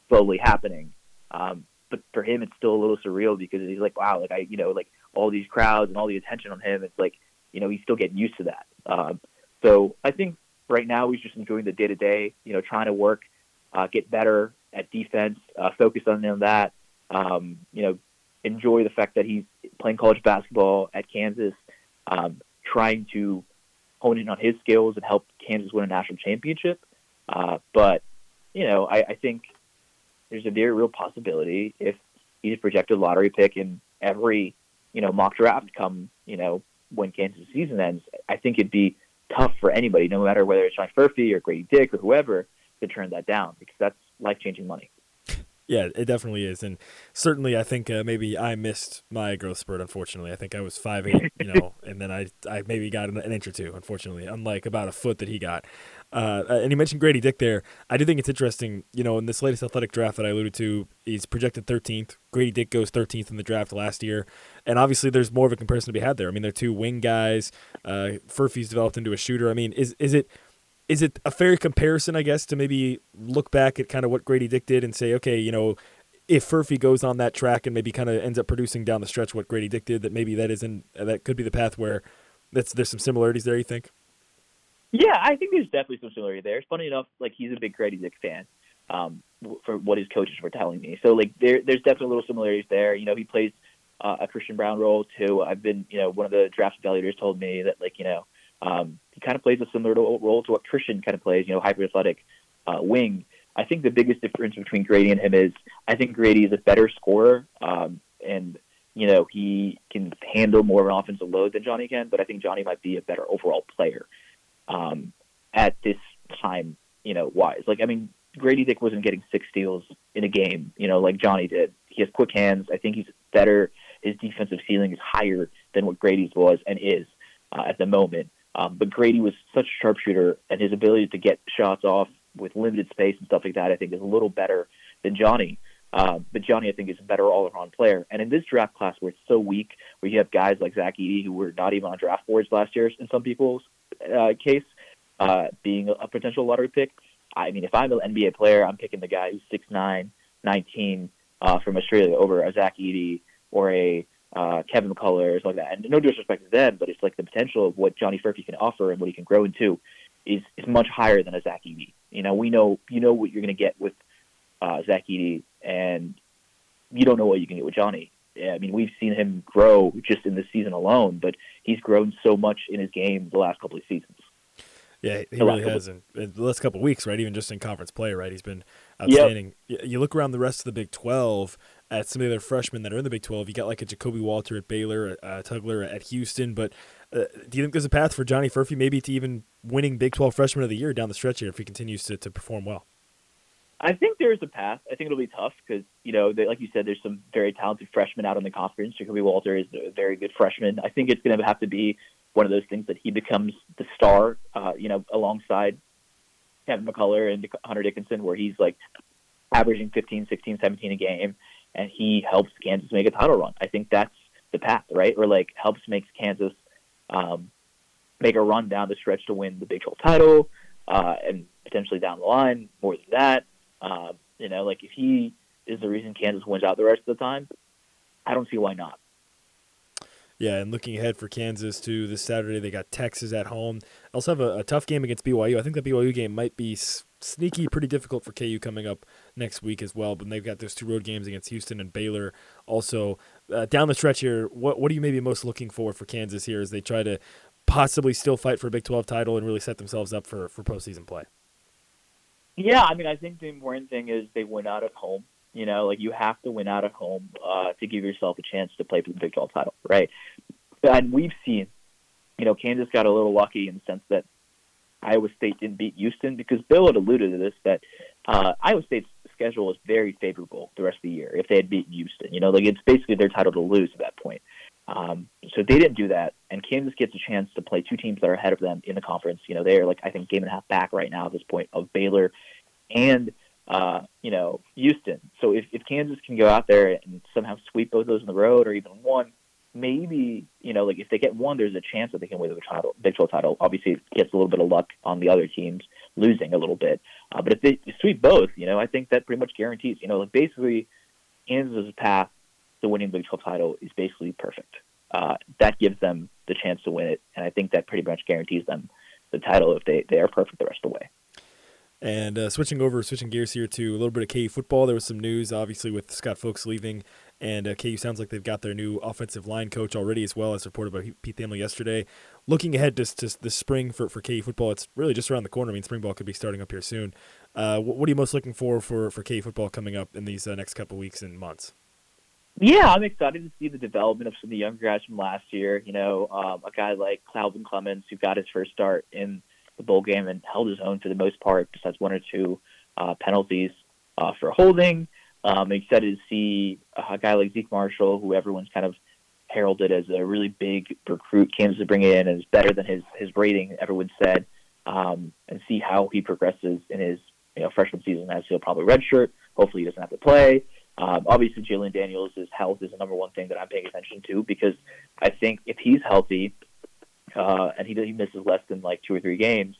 slowly happening. Um, but for him, it's still a little surreal because he's like, wow, like I, you know, like all these crowds and all the attention on him. It's like, you know, he's still getting used to that. Um, so I think right now he's just enjoying the day to day, you know, trying to work, uh, get better at defense, uh, focus on that. Um, you know, enjoy the fact that he's playing college basketball at Kansas, um, trying to hone in on his skills and help Kansas win a national championship. Uh, but you know, I, I think there's a very real possibility if he's a projected lottery pick in every you know mock draft come you know when Kansas season ends. I think it'd be tough for anybody, no matter whether it's Johnny Furphy or Grady Dick or whoever, to turn that down because that's life changing money.
Yeah, it definitely is, and certainly I think uh, maybe I missed my growth spurt. Unfortunately, I think I was five eight, you know, and then I I maybe got an, an inch or two. Unfortunately, unlike about a foot that he got. Uh, and you mentioned Grady Dick there. I do think it's interesting. You know, in this latest athletic draft that I alluded to, he's projected 13th. Grady Dick goes 13th in the draft last year, and obviously there's more of a comparison to be had there. I mean, they're two wing guys. Uh, Furphy's developed into a shooter. I mean, is is it is it a fair comparison, I guess, to maybe look back at kind of what Grady Dick did and say, okay, you know, if Furphy goes on that track and maybe kind of ends up producing down the stretch what Grady Dick did, that maybe that isn't that could be the path where that's there's some similarities there. You think?
Yeah, I think there's definitely some similarity there. It's funny enough, like he's a big Grady Dick fan, um, for what his coaches were telling me. So like there, there's definitely little similarities there. You know, he plays uh, a Christian Braun role too. I've been, you know, one of the draft evaluators told me that like you know um, he kind of plays a similar role to what Christian kind of plays, you know, hyper athletic uh, wing. I think the biggest difference between Grady and him is I think Grady is a better scorer, um, and you know he can handle more of an offensive load than Johnny can. But I think Johnny might be a better overall player um, at this time, you know, wise. Like I mean, Grady Dick wasn't getting six steals in a game, you know, like Johnny did. He has quick hands. I think he's better. His defensive ceiling is higher than what Grady's was and is uh, at the moment. Um, but Grady was such a sharpshooter, and his ability to get shots off with limited space and stuff like that, I think, is a little better than Johnny. Uh, but Johnny, I think, is a better all-around player. And in this draft class, where it's so weak, where you have guys like Zach Edey who were not even on draft boards last year, in some people's uh, case, uh, being a potential lottery pick. I mean, if I'm an NBA player, I'm picking the guy who's 6'9", 19 uh, from Australia over a Zach Edey or a uh, Kevin something like that. And no disrespect to them, but it's like the potential of what Johnny Furphy can offer and what he can grow into is is much higher than a Zach Edey. You know, we know you know what you're going to get with uh, Zach Edey, and you don't know what you can get with Johnny. I mean, we've seen him grow just in this season alone, but he's grown so much in his game the last couple of seasons.
Yeah, he really has in, in, the last couple of weeks, right? Even just in conference play, right? He's been outstanding. Yep. You look around the rest of the Big Twelve at some of the other freshmen that are in the Big Twelve. You got like a Ja'Kobe Walter at Baylor, uh, Tugler at Houston. But uh, do you think there's a path for Johnny Furphy maybe to even winning Big Twelve Freshman of the Year down the stretch here if he continues to, to perform well?
I think there is a path. I think it'll be tough because you know, they, like you said, there's some very talented freshmen out in the conference. Ja'Kobe Walter is a very good freshman. I think it's going to have to be one of those things that he becomes the star, uh, you know, alongside Kevin McCullar and Hunter Dickinson, where he's like averaging 15, 16, 17 a game, and he helps Kansas make a title run. I think that's the path, right? Or like helps makes Kansas um, make a run down the stretch to win the Big 12 title, uh, and potentially down the line more than that. Uh, you know, like if he is the reason Kansas wins out the rest of the time, I don't see why not.
Yeah, and looking ahead for Kansas to this Saturday, they got Texas at home. Also have a, a tough game against BYU. I think the BYU game might be s- sneaky, pretty difficult for KU coming up next week as well. But they've got those two road games against Houston and Baylor. Also uh, down the stretch here, what what are you maybe most looking for for Kansas here as they try to possibly still fight for a Big Twelve title and really set themselves up for for postseason play?
Yeah, I mean, I think the important thing is they win out at home. You know, like you have to win out at home uh, to give yourself a chance to play for the Big 12 title, right? And we've seen, you know, Kansas got a little lucky in the sense that Iowa State didn't beat Houston because Bill had alluded to this that uh, Iowa State's schedule is very favorable the rest of the year if they had beaten Houston. You know, like it's basically their title to lose at that point. Um, so they didn't do that, and Kansas gets a chance to play two teams that are ahead of them in the conference. You know, they are like I think game and a half back right now at this point of Baylor and uh, you know, Houston. So if, if Kansas can go out there and somehow sweep both those on the road or even one, maybe, you know, like if they get one, there's a chance that they can win the title, Big 12 title. Obviously, it gets a little bit of luck on the other teams losing a little bit. Uh, but if they sweep both, you know, I think that pretty much guarantees, you know, like basically Kansas's path to winning the Big 12 title is basically perfect. Uh, that gives them the chance to win it. And I think that pretty much guarantees them the title if they, they are perfect the rest of the way.
And uh, switching over, switching gears here to a little bit of KU football. There was some news, obviously, with Scott Fuchs leaving, and uh, KU sounds like they've got their new offensive line coach already, as well as reported by Pete Thamel yesterday. Looking ahead to, to this spring for, for KU football, it's really just around the corner. I mean, spring ball could be starting up here soon. Uh, what, what, are you most looking for for, for KU football coming up in these uh, next couple weeks and months?
Yeah, I'm excited to see the development of some of the younger guys from last year. You know, um, a guy like Calvin Clements, who got his first start in – the bowl game and held his own for the most part, besides one or two uh, penalties uh, for holding. Um, excited to see a guy like Zeke Marshall, who everyone's kind of heralded as a really big recruit Kansas to bring in and is better than his his rating, everyone said, um, and see how he progresses in his you know freshman season as he'll probably redshirt. Hopefully, he doesn't have to play. Um, obviously, Jalon Daniels' health is the number one thing that I'm paying attention to because I think if he's healthy uh, and he, he misses less than like two or three games,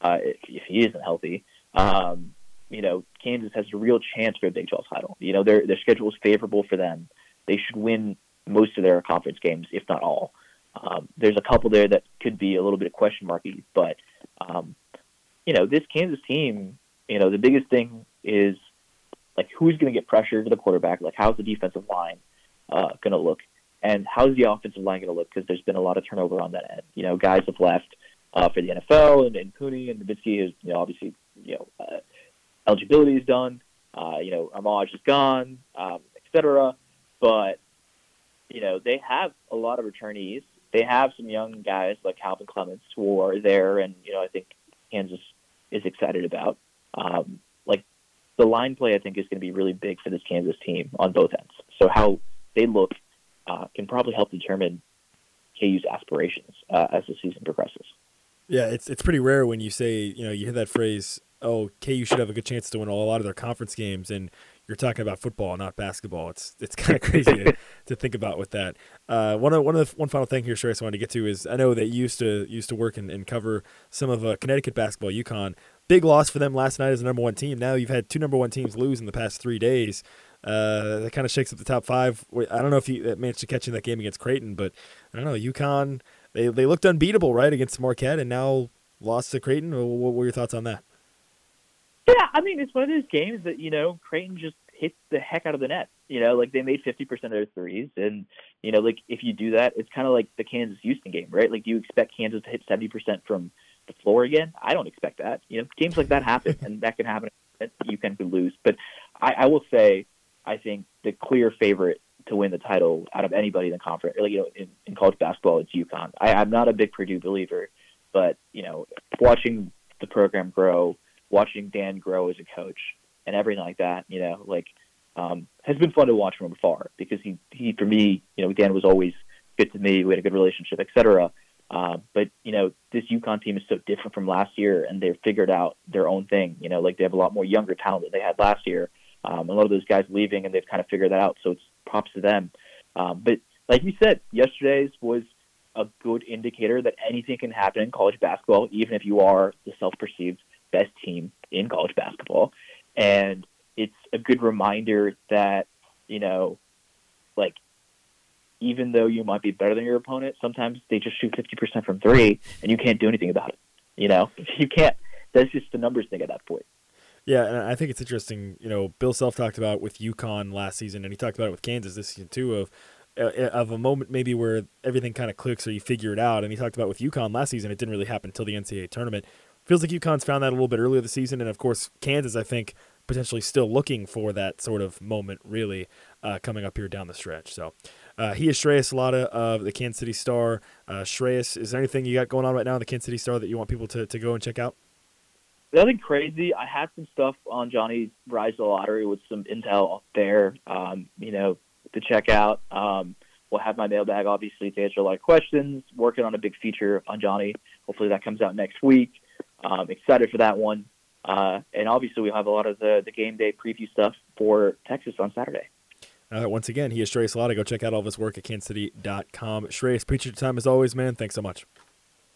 uh, if, if he isn't healthy, um, you know, Kansas has a real chance for a Big 12 title. You know, their their schedule is favorable for them. They should win most of their conference games, if not all. Um, there's a couple there that could be a little bit of question marky, but um, you know, this Kansas team, you know, the biggest thing is like who's going to get pressure to the quarterback? Like how's the defensive line uh, going to look? And how's the offensive line going to look? Because there's been a lot of turnover on that end. You know, guys have left uh, for the NFL, and, and Puni and Novitsky is, you know, obviously, you know, uh, eligibility is done. Uh, you know, Armage is gone, um, et cetera. But you know, they have a lot of returnees. They have some young guys like Calvin Clements who are there, and you know, I think Kansas is excited about. Um, like the line play, I think is going to be really big for this Kansas team on both ends. So how they look uh, can probably help determine KU's aspirations uh, as the season progresses.
Yeah, it's it's pretty rare when you say you know you hear that phrase, "Oh, KU should have a good chance to win a lot of their conference games," and you're talking about football, not basketball. It's it's kind of crazy to, to, think about with that. Uh, one of one of the, one final thing here, Shreyas, I wanted to get to is I know that you used to used to work and, and cover some of uh, Connecticut basketball, UConn. Big loss for them last night as the number one team. Now you've had two number one teams lose in the past three days. Uh, that kind of shakes up the top five. I don't know if you managed to catch in that game against Creighton, but I don't know. UConn they they looked unbeatable right against Marquette, and now lost to Creighton. What were your thoughts on that?
Yeah, I mean, it's one of those games that you know Creighton just hits the heck out of the net. You know, like they made fifty percent of their threes, and you know, like if you do that, it's kind of like the Kansas Houston game, right? Like, do you expect Kansas to hit seventy percent from the floor again? I don't expect that. You know, games like that happen, and that can happen. You can lose, but I, I will say, I think the clear favorite to win the title out of anybody in the conference, like you know, in, in college basketball, it's UConn. I, I'm not a big Purdue believer, but you know, watching the program grow watching Dan grow as a coach and everything like that, you know, like um, has been fun to watch from afar because he, he for me, you know, Dan was always good to me. We had a good relationship, etc. Uh, but you know, this UConn team is so different from last year, and they've figured out their own thing. You know, like they have a lot more younger talent than they had last year. Um, a lot of those guys leaving, and they've kind of figured that out. So it's props to them. Um, but like you said, yesterday's was a good indicator that anything can happen in college basketball, even if you are the self-perceived best team in college basketball. And it's a good reminder that, you know, like, even though you might be better than your opponent, sometimes they just shoot 50% from three and you can't do anything about it. You know, you can't, that's just the numbers thing at that point.
Yeah, and I think it's interesting. You know, Bill Self talked about with UConn last season, and he talked about it with Kansas this season too. Of uh, of a moment maybe where everything kind of clicks or you figure it out. And he talked about with UConn last season, it didn't really happen until the NCAA tournament. Feels like UConn's found that a little bit earlier this season, and of course Kansas, I think, potentially still looking for that sort of moment, really uh, coming up here down the stretch. So uh, he is Shreyas Laddha of the Kansas City Star. Uh, Shreyas, is there anything you got going on right now in the Kansas City Star that you want people to, to go and check out?
Nothing crazy. I had some stuff on Johnny's Rise the Lottery with some intel there, um, you know, to check out. Um, we'll have my mailbag, obviously, to answer a lot of questions. Working on a big feature on Johnny. Hopefully that comes out next week. Um, excited for that one. Uh, and obviously, we'll have a lot of the, the game day preview stuff for Texas on Saturday.
Uh, once again, he is Shreyas Laddha. Go check out all of his work at kansascity.com. Shreyas, appreciate your time as always, man. Thanks so much.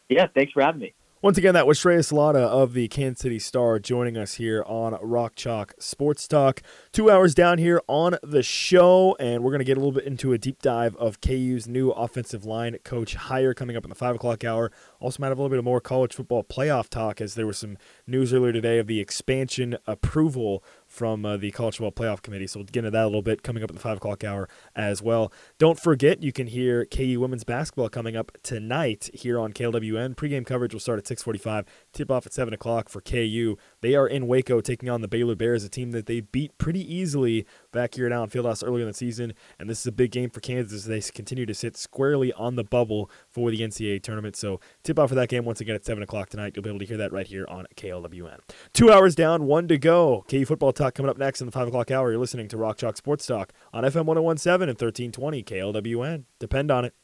Yeah, thanks for having me.
Once again, that was Shreyas Laddha of the Kansas City Star joining us here on Rock Chalk Sports Talk. Two hours down here on the show, and we're going to get a little bit into a deep dive of KU's new offensive line coach hire coming up in the 5 o'clock hour. Also, might have a little bit of more college football playoff talk as there was some news earlier today of the expansion approval from uh, the College Football Playoff Committee. So we'll get into that a little bit coming up at the 5 o'clock hour as well. Don't forget, you can hear KU women's basketball coming up tonight here on KLWN. Pregame coverage will start at 645. Tip off at 7 o'clock for KU. They are in Waco taking on the Baylor Bears, a team that they beat pretty easily back here at Allen Fieldhouse earlier in the season. And this is a big game for Kansas as they continue to sit squarely on the bubble for the NCAA tournament. So tip off for that game once again at 7 o'clock tonight. You'll be able to hear that right here on KLWN. Two hours down, one to go. KU football talk coming up next in the 5 o'clock hour. You're listening to Rock Chalk Sports Talk on FM 1017 and 1320 KLWN. Depend on it.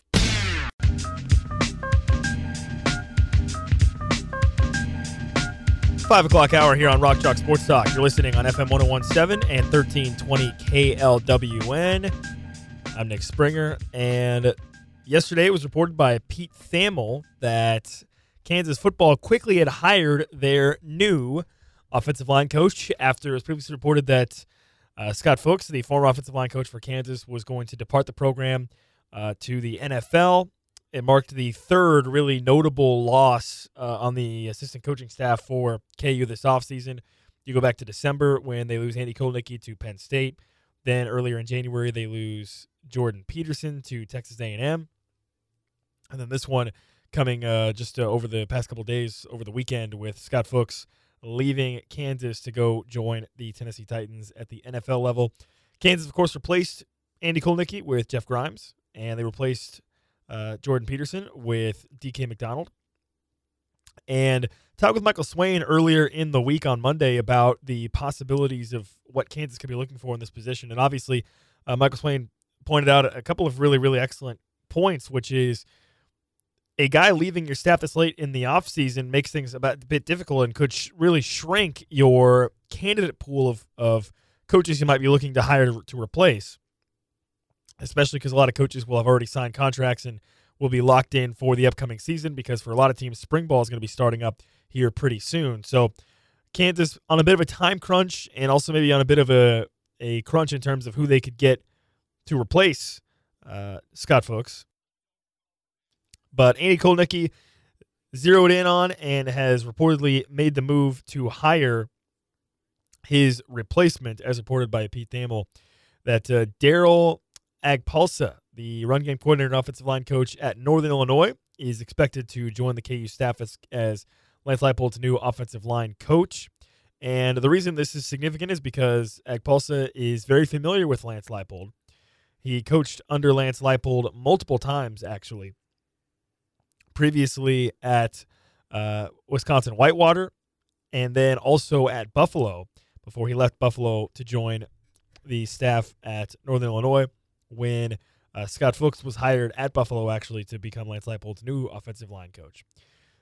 Five o'clock hour here on Rock Chalk Sports Talk. You're listening on FM 1017 and 1320 KLWN. I'm Nick Springer, and yesterday it was reported by Pete Thamel that Kansas football quickly had hired their new offensive line coach after it was previously reported that uh, Scott Fuchs, the former offensive line coach for Kansas, was going to depart the program uh, to the NFL it marked the third really notable loss uh, on the assistant coaching staff for KU this offseason. You go back to December when they lose Andy Kotelnicki to Penn State. Then earlier in January they lose Jordan Peterson to Texas A&M. And then this one coming uh, just uh, over the past couple days over the weekend with Scott Fuchs leaving Kansas to go join the Tennessee Titans at the NFL level. Kansas, of course, replaced Andy Kotelnicki with Jeff Grimes, and they replaced uh, Jordan Peterson with DK McDonald. And talked with Michael Swain earlier in the week on Monday about the possibilities of what Kansas could be looking for in this position. And obviously, uh, Michael Swain pointed out a couple of really, really excellent points, which is a guy leaving your staff this late in the offseason makes things about a bit difficult and could sh- really shrink your candidate pool of, of coaches you might be looking to hire to, to replace especially because a lot of coaches will have already signed contracts and will be locked in for the upcoming season because for a lot of teams, spring ball is going to be starting up here pretty soon. So Kansas on a bit of a time crunch and also maybe on a bit of a, a crunch in terms of who they could get to replace uh, Scott Fuchs. But Andy Kotelnicki zeroed in on and has reportedly made the move to hire his replacement, as reported by Pete Thamel, that uh, Daryl Agpulsa, the run game coordinator and offensive line coach at Northern Illinois, is expected to join the KU staff as, as Lance Leipold's new offensive line coach. And the reason this is significant is because Agpulsa is very familiar with Lance Leipold. He coached under Lance Leipold multiple times, actually. Previously at uh, Wisconsin Whitewater, and then also at Buffalo before he left Buffalo to join the staff at Northern Illinois when uh, Scott Fuchs was hired at Buffalo actually to become Lance Leipold's new offensive line coach.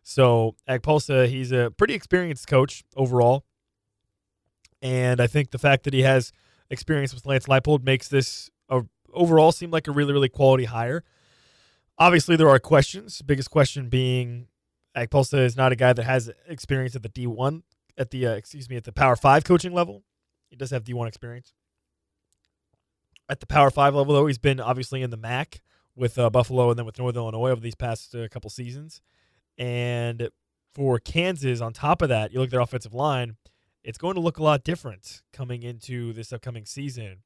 So Agpulsa, he's a pretty experienced coach overall, and I think the fact that he has experience with Lance Leipold makes this a, overall seem like a really really quality hire. Obviously, there are questions. Biggest question being Agpulsa is not a guy that has experience at the D one at the uh, excuse me at the Power Five coaching level. He does have D one experience at the Power Five level, though, he's been obviously in the MAC with uh, Buffalo and then with Northern Illinois over these past uh, couple seasons. And for Kansas, on top of that, you look at their offensive line, it's going to look a lot different coming into this upcoming season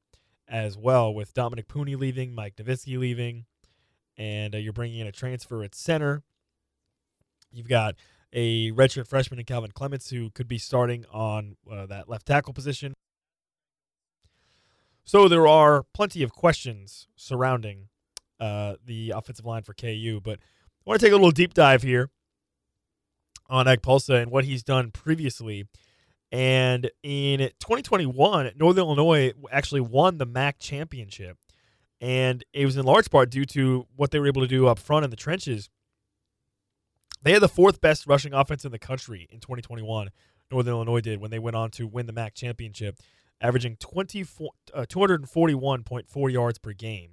as well, with Dominick Puni leaving, Mike Novitsky leaving, and uh, you're bringing in a transfer at center. You've got a redshirt freshman in Calvin Clements who could be starting on uh, that left tackle position. So there are plenty of questions surrounding uh, the offensive line for KU, but I want to take a little deep dive here on Agpulsa and what he's done previously. And in 2021, Northern Illinois actually won the MAC championship. And it was in large part due to what they were able to do up front in the trenches. They had the fourth best rushing offense in the country in 2021. Northern Illinois did when they went on to win the MAC championship averaging 24, uh, 241.4 yards per game.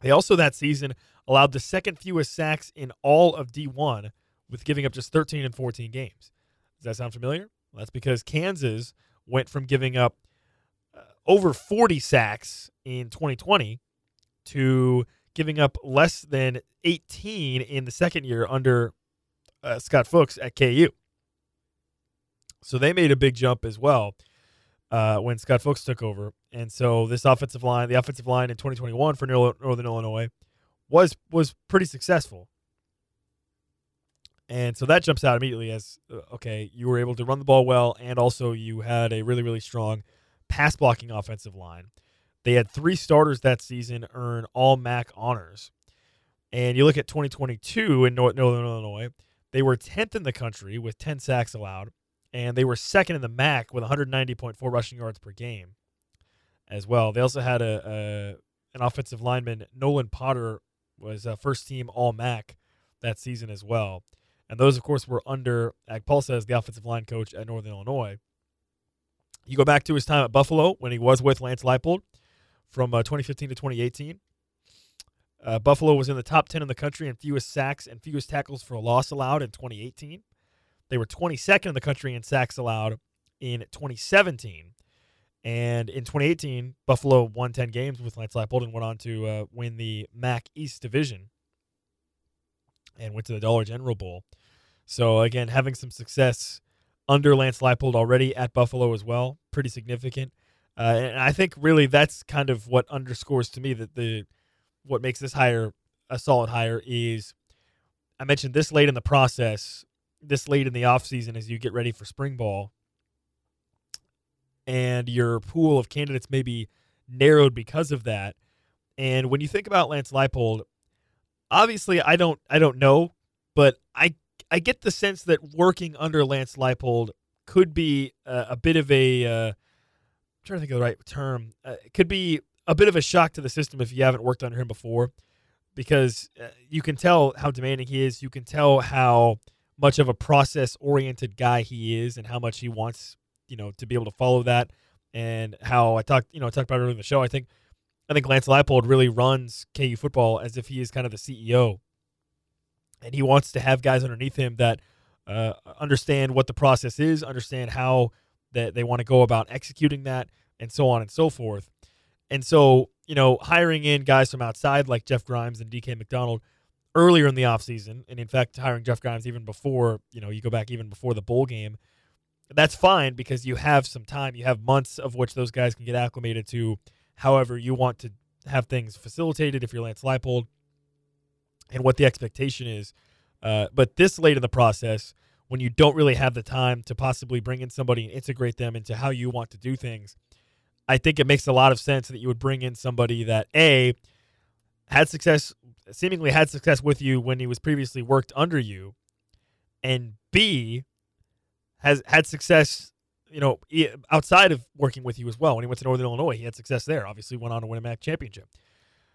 They also that season allowed the second fewest sacks in all of D1 with giving up just 13 and 14 games. Does that sound familiar? Well, that's because Kansas went from giving up uh, over 40 sacks in 2020 to giving up less than 18 in the second year under uh, Scott Fuchs at KU. So they made a big jump as well uh, when Scott Fuchs took over. And so this offensive line, the offensive line in 2021 for Northern Illinois, was was pretty successful. And so that jumps out immediately as uh, okay, you were able to run the ball well, and also you had a really, really strong pass blocking offensive line. They had three starters that season earn all MAC honors. And you look at 2022 in Northern Illinois, they were 10th in the country with 10 sacks allowed, and they were second in the MAC with 190.4 rushing yards per game as well. They also had a, a an offensive lineman, Nolan Potter, was a first team All MAC that season as well. And those, of course, were under Agpalsa as the offensive line coach at Northern Illinois. You go back to his time at Buffalo when he was with Lance Leipold from uh, 2015 to 2018. Uh, Buffalo was in the top 10 in the country in fewest sacks and fewest tackles for a loss allowed in 2018. They were 22nd in the country in sacks allowed in 2017. And in 2018, Buffalo won 10 games with Lance Leipold and went on to uh, win the MAC East Division and went to the Dollar General Bowl. So, again, having some success under Lance Leipold already at Buffalo as well, pretty significant. Uh, and I think really that's kind of what underscores to me that the what makes this hire a solid hire is I mentioned this late in the process, this late in the offseason as you get ready for spring ball, and your pool of candidates may be narrowed because of that. And when you think about Lance Leipold, obviously I don't I don't know, but I I get the sense that working under Lance Leipold could be a, a bit of a uh, I'm trying to think of the right term. Uh, it could be a bit of a shock to the system if you haven't worked under him before, because uh, you can tell how demanding he is. You can tell how much of a process oriented guy he is, and how much he wants you know to be able to follow that. And how I talked, you know, I talked about earlier in the show. I think, I think Lance Leipold really runs KU football as if he is kind of the CEO, and he wants to have guys underneath him that uh, understand what the process is, understand how that they want to go about executing that, and so on and so forth. And so, you know, hiring in guys from outside like Jeff Grimes and DK McDonald earlier in the offseason, and in fact, hiring Jeff Grimes even before, you know, you go back even before the bowl game, that's fine because you have some time. You have months of which those guys can get acclimated to however you want to have things facilitated if you're Lance Leipold and what the expectation is. Uh, but this late in the process, when you don't really have the time to possibly bring in somebody and integrate them into how you want to do things, I think it makes a lot of sense that you would bring in somebody that A had success seemingly had success with you when he was previously worked under you and B has had success, you know, outside of working with you as well. When he went to Northern Illinois, he had success there. Obviously, went on to win a MAC championship.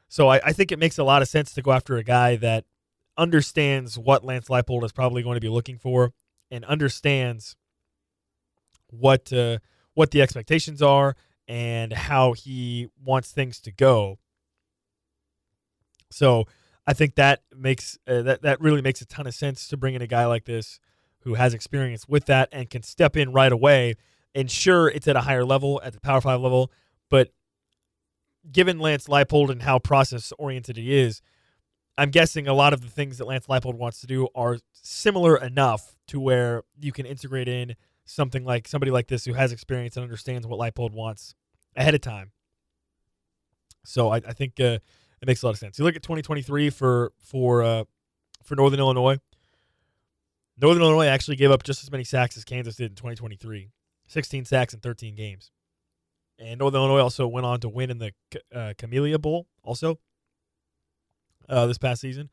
So I, I think it makes a lot of sense to go after a guy that understands what Lance Leipold is probably going to be looking for and understands what uh, what the expectations are and how he wants things to go. So I think that makes uh, that that really makes a ton of sense to bring in a guy like this who has experience with that and can step in right away. And sure, it's at a higher level, at the Power Five level, but given Lance Leipold and how process oriented he is, I'm guessing a lot of the things that Lance Leipold wants to do are similar enough to where you can integrate in something like somebody like this who has experience and understands what Leipold wants ahead of time. So I, I think uh, it makes a lot of sense. You look at 2023 for for uh, for Northern Illinois. Northern Illinois actually gave up just as many sacks as Kansas did in 2023 16 sacks in 13 games. And Northern Illinois also went on to win in the uh, Camellia Bowl also uh, this past season.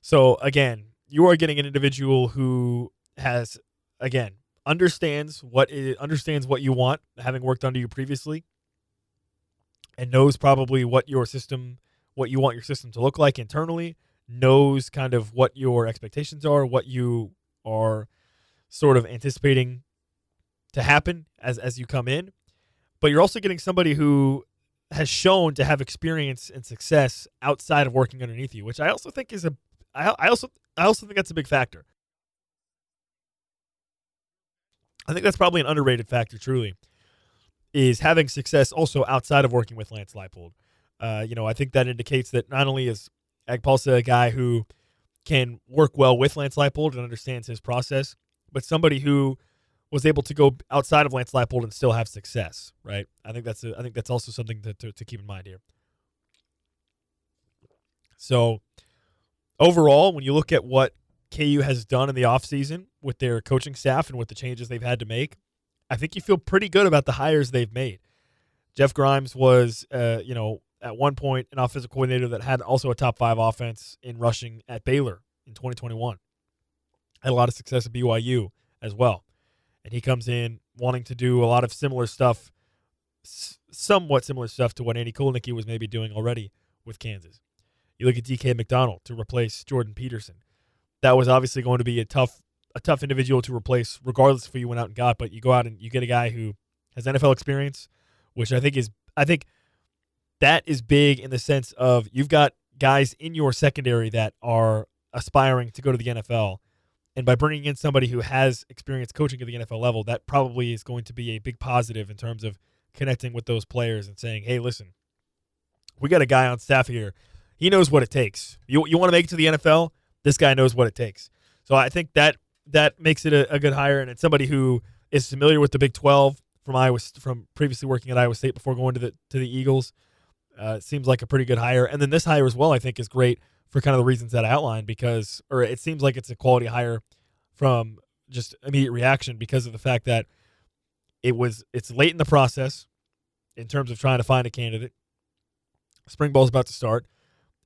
So, again, you are getting an individual who has, again, understands what it understands what you want, having worked under you previously, and knows probably what your system, what you want your system to look like internally, knows kind of what your expectations are, what you are sort of anticipating to happen as as you come in. But you're also getting somebody who has shown to have experience and success outside of working underneath you, which I also think is a I, I also I also think that's a big factor. I think that's probably an underrated factor, truly, is having success also outside of working with Lance Leipold. Uh, you know, I think that indicates that not only is Agpalsa, a guy who can work well with Lance Leipold and understands his process, but somebody who was able to go outside of Lance Leipold and still have success, right? I think that's a, I think that's also something to, to, to keep in mind here. So overall, when you look at what KU has done in the offseason with their coaching staff and with the changes they've had to make, I think you feel pretty good about the hires they've made. Jeff Grimes was, uh, you know, at one point an offensive coordinator that had also a top five offense in rushing at Baylor in 2021. Had a lot of success at BYU as well. And he comes in wanting to do a lot of similar stuff, somewhat similar stuff to what Andy Kotelnicki was maybe doing already with Kansas. You look at DK McDonald to replace Jordan Peterson. That was obviously going to be a tough a tough individual to replace, regardless of who you went out and got. But you go out and you get a guy who has NFL experience, which I think is I think that is big in the sense of you've got guys in your secondary that are aspiring to go to the NFL. And by bringing in somebody who has experience coaching at the NFL level, that probably is going to be a big positive in terms of connecting with those players and saying, hey, listen, we got a guy on staff here. He knows what it takes. You, you want to make it to the NFL? This guy knows what it takes. So I think that that makes it a, a good hire. And it's somebody who is familiar with the Big 12 from Iowa, from previously working at Iowa State before going to the to the Eagles. Uh, seems like a pretty good hire. And then this hire as well, I think, is great for kind of the reasons that I outlined because, or it seems like it's a quality hire from just immediate reaction because of the fact that it was it's late in the process in terms of trying to find a candidate. Spring ball's about to start,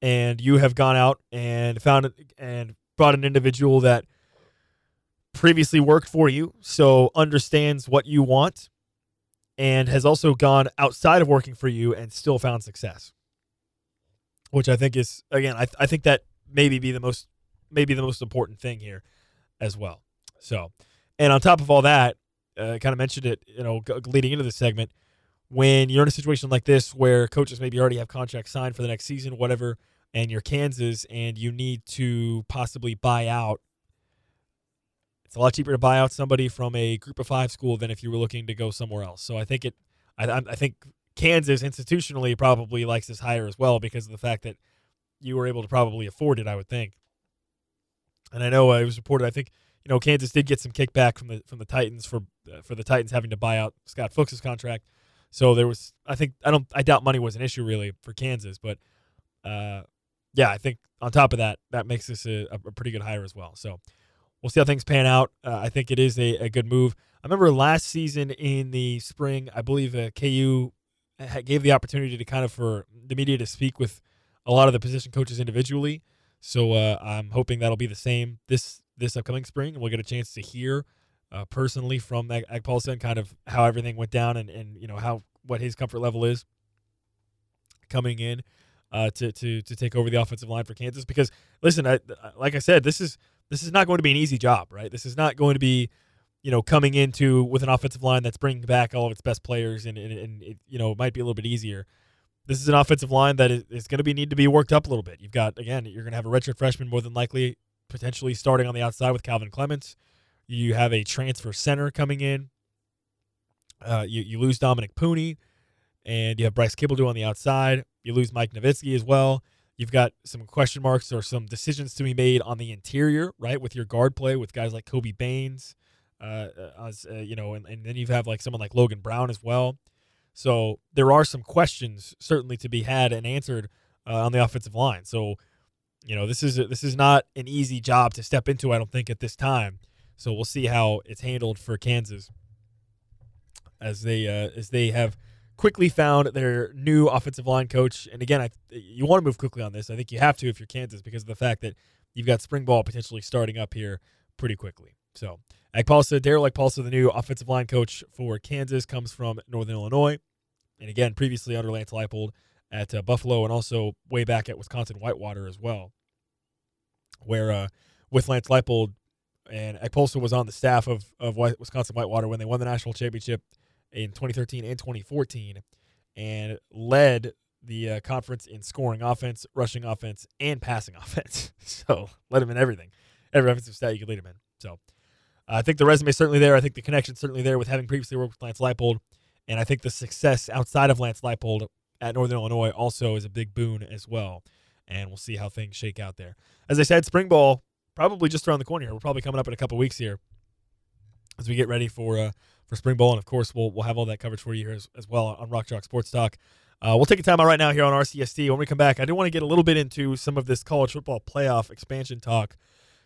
and you have gone out and found and brought an individual that previously worked for you, so understands what you want, and has also gone outside of working for you and still found success. Which I think is again, I, I think that maybe be the most maybe the most important thing here as well. So, and on top of all that, uh, kind of mentioned it, you know, g- leading into this segment, when you're in a situation like this where coaches maybe already have contracts signed for the next season, whatever, and you're Kansas and you need to possibly buy out, it's a lot cheaper to buy out somebody from a group of five school than if you were looking to go somewhere else. So I think it, I, I think Kansas institutionally probably likes this hire as well because of the fact that you were able to probably afford it, I would think. And I know uh, it was reported. I think you know Kansas did get some kickback from the from the Titans for uh, for the Titans having to buy out Scott Fuchs's contract. So there was, I think, I don't, I doubt money was an issue really for Kansas, but uh, yeah, I think on top of that, that makes this a, a pretty good hire as well. So we'll see how things pan out. Uh, I think it is a, a good move. I remember last season in the spring, I believe uh, KU gave the opportunity to kind of for the media to speak with a lot of the position coaches individually. So uh, I'm hoping that'll be the same this this upcoming spring, we'll get a chance to hear uh, personally from Ag, Agpalsa kind of how everything went down and, and you know how what his comfort level is coming in uh, to to to take over the offensive line for Kansas. Because listen, I, like I said, this is this is not going to be an easy job, right? This is not going to be you know coming into with an offensive line that's bringing back all of its best players and and, and it, you know it might be a little bit easier. This is an offensive line that is, is going to be need to be worked up a little bit. You've got again, you're going to have a redshirt freshman more than likely potentially starting on the outside with Calvin Clements. You have a transfer center coming in. Uh, you, you lose Dominick Puni, and you have Bryce Kibble on the outside. You lose Mike Novitsky as well. You've got some question marks or some decisions to be made on the interior, right, with your guard play with guys like Kobe Baynes, uh, as uh, you know, and, and then you have like someone like Logan Brown as well. So there are some questions certainly to be had and answered uh, on the offensive line. So you know, this is this is not an easy job to step into. I don't think at this time. So we'll see how it's handled for Kansas as they uh, as they have quickly found their new offensive line coach. And again, I, you want to move quickly on this. I think you have to if you're Kansas because of the fact that you've got spring ball potentially starting up here pretty quickly. So Agpalsa, Daryl Agpalsa, the new offensive line coach for Kansas, comes from Northern Illinois, and again previously under Lance Leipold at uh, Buffalo and also way back at Wisconsin Whitewater as well, where uh, with Lance Leipold and Agpalsa was on the staff of, of Wisconsin Whitewater when they won the national championship in 2013 and 2014 and led the uh, conference in scoring offense, rushing offense, and passing offense. so led him in everything, every offensive stat you could lead him in. So uh, I think the resume is certainly there. I think the connection certainly there with having previously worked with Lance Leipold. And I think the success outside of Lance Leipold at Northern Illinois also is a big boon as well. And we'll see how things shake out there. As I said, spring ball probably just around the corner. We're probably coming up in a couple weeks here as we get ready for uh, for spring ball, and of course we'll we'll have all that coverage for you here as, as well on Rock Chalk Sports Talk. Uh, we'll take a time out right now here on RCST. When we come back, I do want to get a little bit into some of this college football playoff expansion talk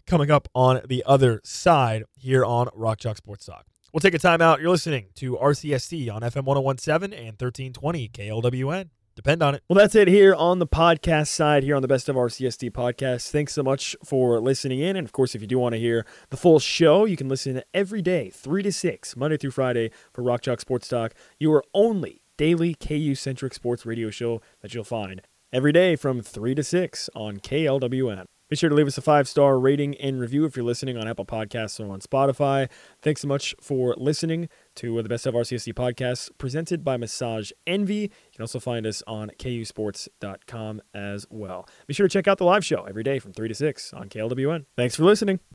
coming up on the other side here on Rock Chalk Sports Talk. We'll take a timeout. You're listening to RCST on FM 1017 and 1320 KLWN. Depend on it.
Well, that's it here on the podcast side, here on the Best of RCST podcast. Thanks so much for listening in. And of course, if you do want to hear the full show, you can listen every day, 3 to 6, Monday through Friday, for Rock Chalk Sports Talk, your only daily KU centric sports radio show that you'll find every day from 3 to 6 on KLWN. Be sure to leave us a five star rating and review if you're listening on Apple Podcasts or on Spotify. Thanks so much for listening to the Best of RCST podcast presented by Massage Envy. You can also find us on kusports.com as well. Be sure to check out the live show every day from 3 to 6 on KLWN. Thanks for listening.